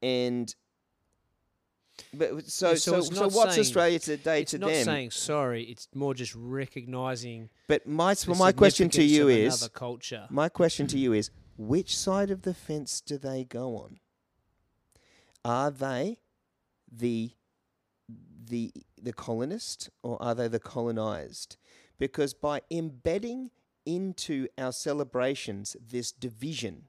and but so Yeah, so so so, what's saying- Australia today to them? It's to not them? saying sorry. It's more just recognizing. but my my question to you is culture. my question to you is which side of the fence do they go on? Are they the the the colonist or are they the colonized? Because by embedding into our celebrations this division,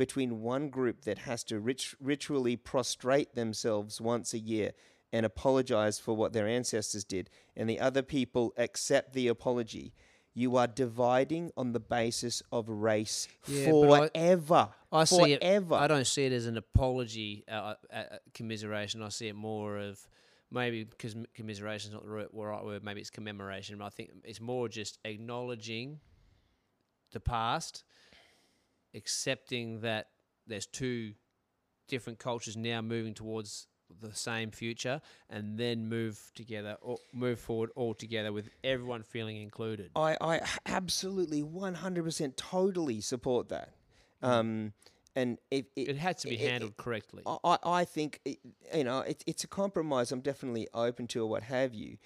between one group that has to rit- ritually prostrate themselves once a year and apologize for what their ancestors did, and the other people accept the apology. You are dividing on the basis of race Yeah, but I- forever. I see it. I don't see it as an apology, uh, uh, uh, commiseration. I see it more of maybe because commiseration is not the right right word. Maybe it's commemoration. But I think it's more just acknowledging the past, accepting that there's two different cultures now moving towards the same future, and then move together or move forward all together with everyone feeling included. I, I absolutely 100% totally support that. Um, and if Mm. It had to be it- it- handled correctly. I, I I think it, you know it, it's a compromise. I'm definitely open to or what have you.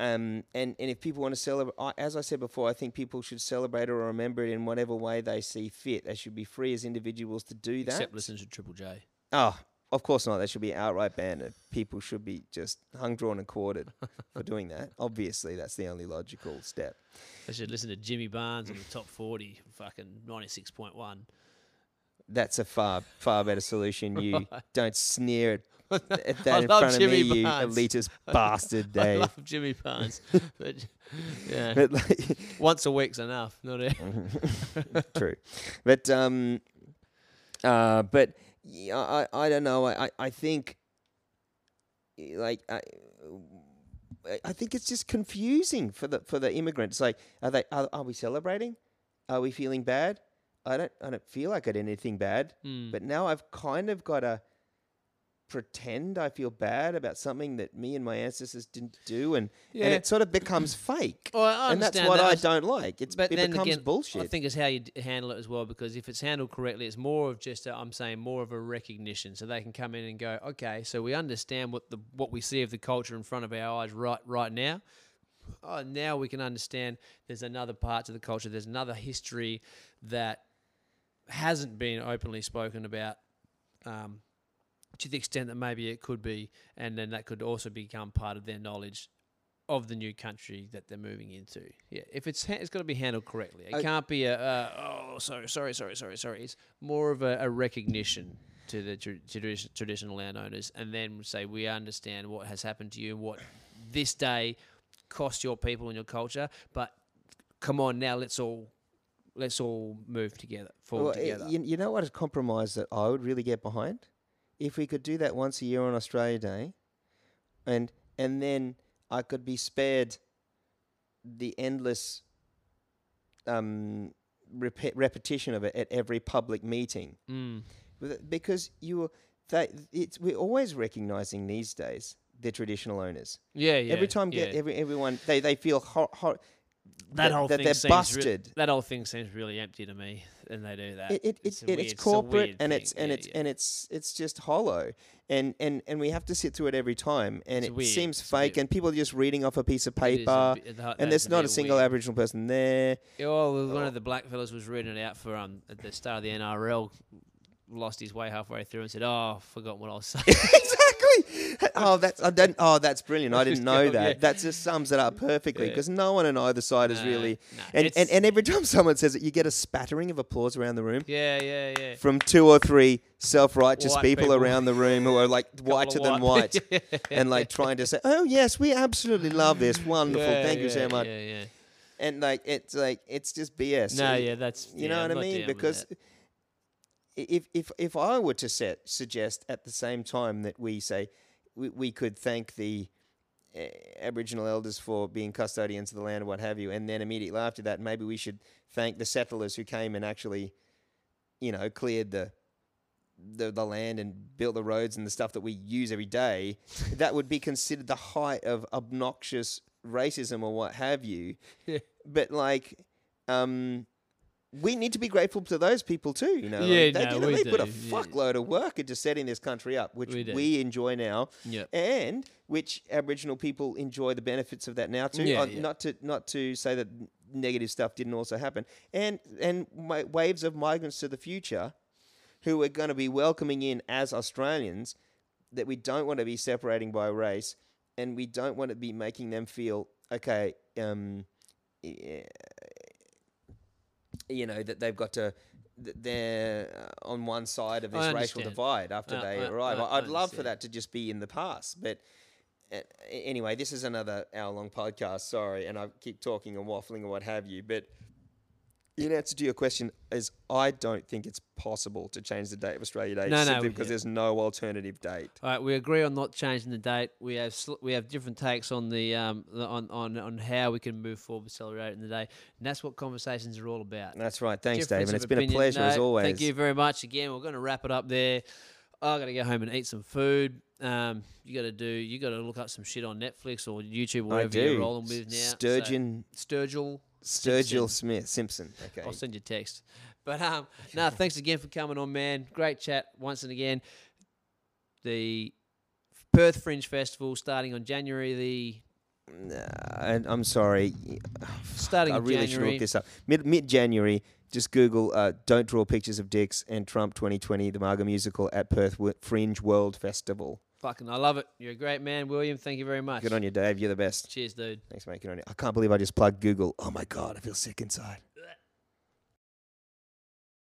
Um, and, and if people want to celebrate, I, as I said before, I think people should celebrate or remember it in whatever way they see fit. They should be free as individuals to do that. Except listen to Triple J. Oh, of course not. They should be outright banned. People should be just hung, drawn, and quartered for doing that. Obviously, that's the only logical step. I should listen to Jimmy Barnes on the top 40, fucking 96.1. That's a far, far better solution. You don't sneer at, at I that in love front of Jimmy me, you elitist bastard, I love Jimmy Barnes. but yeah, But like, once a week's enough. Not true, but um, uh, but yeah, I, I don't know. I, I- think like I, I think it's just confusing for the for the immigrants. Like, are they are, are we celebrating? Are we feeling bad? I don't I don't feel like I did anything bad, Mm. but now I've kind of got to pretend I feel bad about something that me and my ancestors didn't do, and Yeah. and it sort of becomes fake. Well, and that's what I don't like. It's But it then becomes again, bullshit. I think it's how you d- handle it as well. Because if it's handled correctly, it's more of just i I'm saying more of a recognition, so they can come in and go, okay, so we understand what the what we see of the culture in front of our eyes right right now. Oh, now we can understand there's another part to the culture. There's another history that hasn't been openly spoken about. Um, to the extent that maybe it could be, and then that could also become part of their knowledge of the new country that they're moving into. Yeah, if it's ha- it's got to be handled correctly. It I- can't be a uh, oh sorry sorry sorry sorry sorry. It's more of a, a recognition to the tr- tradi- traditional landowners, and then say we understand what has happened to you and what this day cost your people and your culture. But come on now, let's all let's all move together, forward Well, together. You, you know what a compromise that I would really get behind? If we could do that once a year on Australia Day, and and then I could be spared the endless um, repe- repetition of it at every public meeting, mm. Because you were they it's we're always recognizing these days the traditional owners. Yeah, yeah. every time yeah. get every everyone they they feel hor- hor- that that- whole that thing they're seems busted. that whole thing seems really empty to me, and they do that. it, it, it's, it, weird, it's corporate weird and it's and Yeah, it's yeah. and it's it's just hollow and and and we have to sit through it every time and It's it weird. seems It's fake and people are just reading off a piece of It is a paper bit- that- and there's not a single weird. aboriginal person there Yeah, well, one of the black fellas was reading it out for um at the start of the NRL. Lost his way halfway through and said, "Oh, I forgot what I was saying." oh that's I don't, oh that's brilliant i didn't know Yeah. that that just sums it up perfectly Yeah. because no one on either side is No, really no, and, and and every time someone says it you get a spattering of applause around the room yeah, yeah, yeah. from two or three self-righteous people, people. around the room who are like whiter than white and like trying to say, "Oh yes, we absolutely love this. Wonderful, Yeah, thank you so much." Yeah, yeah. And like it's like it's just BS. No, Uh, yeah, that's you yeah, know I'm what I mean? Because if if if I were to set, suggest at the same time that we say we, we could thank the uh, Aboriginal elders for being custodians of the land and what have you, and then immediately after that, maybe we should thank the settlers who came and actually, you know, cleared the the, the land and built the roads and the stuff that we use every day, that would be considered the height of obnoxious racism or what have you. Yeah. But like, um, we need to be grateful to those people too. You know, Yeah, like, they, no, know, we they put a do, yeah. fuckload of work into setting this country up, which We we enjoy now, Yep. and which Aboriginal people enjoy the benefits of that now too. Yeah, Uh, yeah. Not to not to say that negative stuff didn't also happen, and and wa- waves of migrants to the future who are going to be welcoming in as Australians that we don't want to be separating by race and we don't want to be making them feel okay um eh, you know that they've got to they're uh, on one side of this racial divide after Uh, they I- arrive. I- would love for that to just be in the past, but. uh, Anyway, this is another hour-long podcast. Sorry, and I keep talking and waffling and what have you. But in answer to your question, is I don't think it's possible to change the date of Australia Day No, no, simply we- because yeah. there's no alternative date. All right, we agree on not changing the date. We have sl- we have different takes on the um the, on, on on how we can move forward with celebrating the day, and that's what conversations are all about. That's right. Thanks, Difference Dave, and it's been a opinion. pleasure as always. Thank you very much again. We're going to wrap it up there. I got to go home and eat some food. Um, you got to do. You got to look up some shit on Netflix or YouTube, or whatever you're rolling with now. So- Sturgeon, Sturgill. Sturgill Simpson. Smith Simpson. Okay. I'll send you a text. But um, no, thanks again for coming on, man. Great chat once and again. The Perth Fringe Festival starting on January the Nah, and I'm sorry. starting I really should look this up. Mid mid January, just Google uh, "Don't draw pictures of dicks" and Trump 2020, the MAGA musical at Perth Fringe World Festival. Fucking, I love it. You're a great man, William. Thank you very much. Good on you, Dave. You're the best. Cheers, dude. Thanks, mate. Good on you. I can't believe I just plugged Google. Oh my god, I feel sick inside.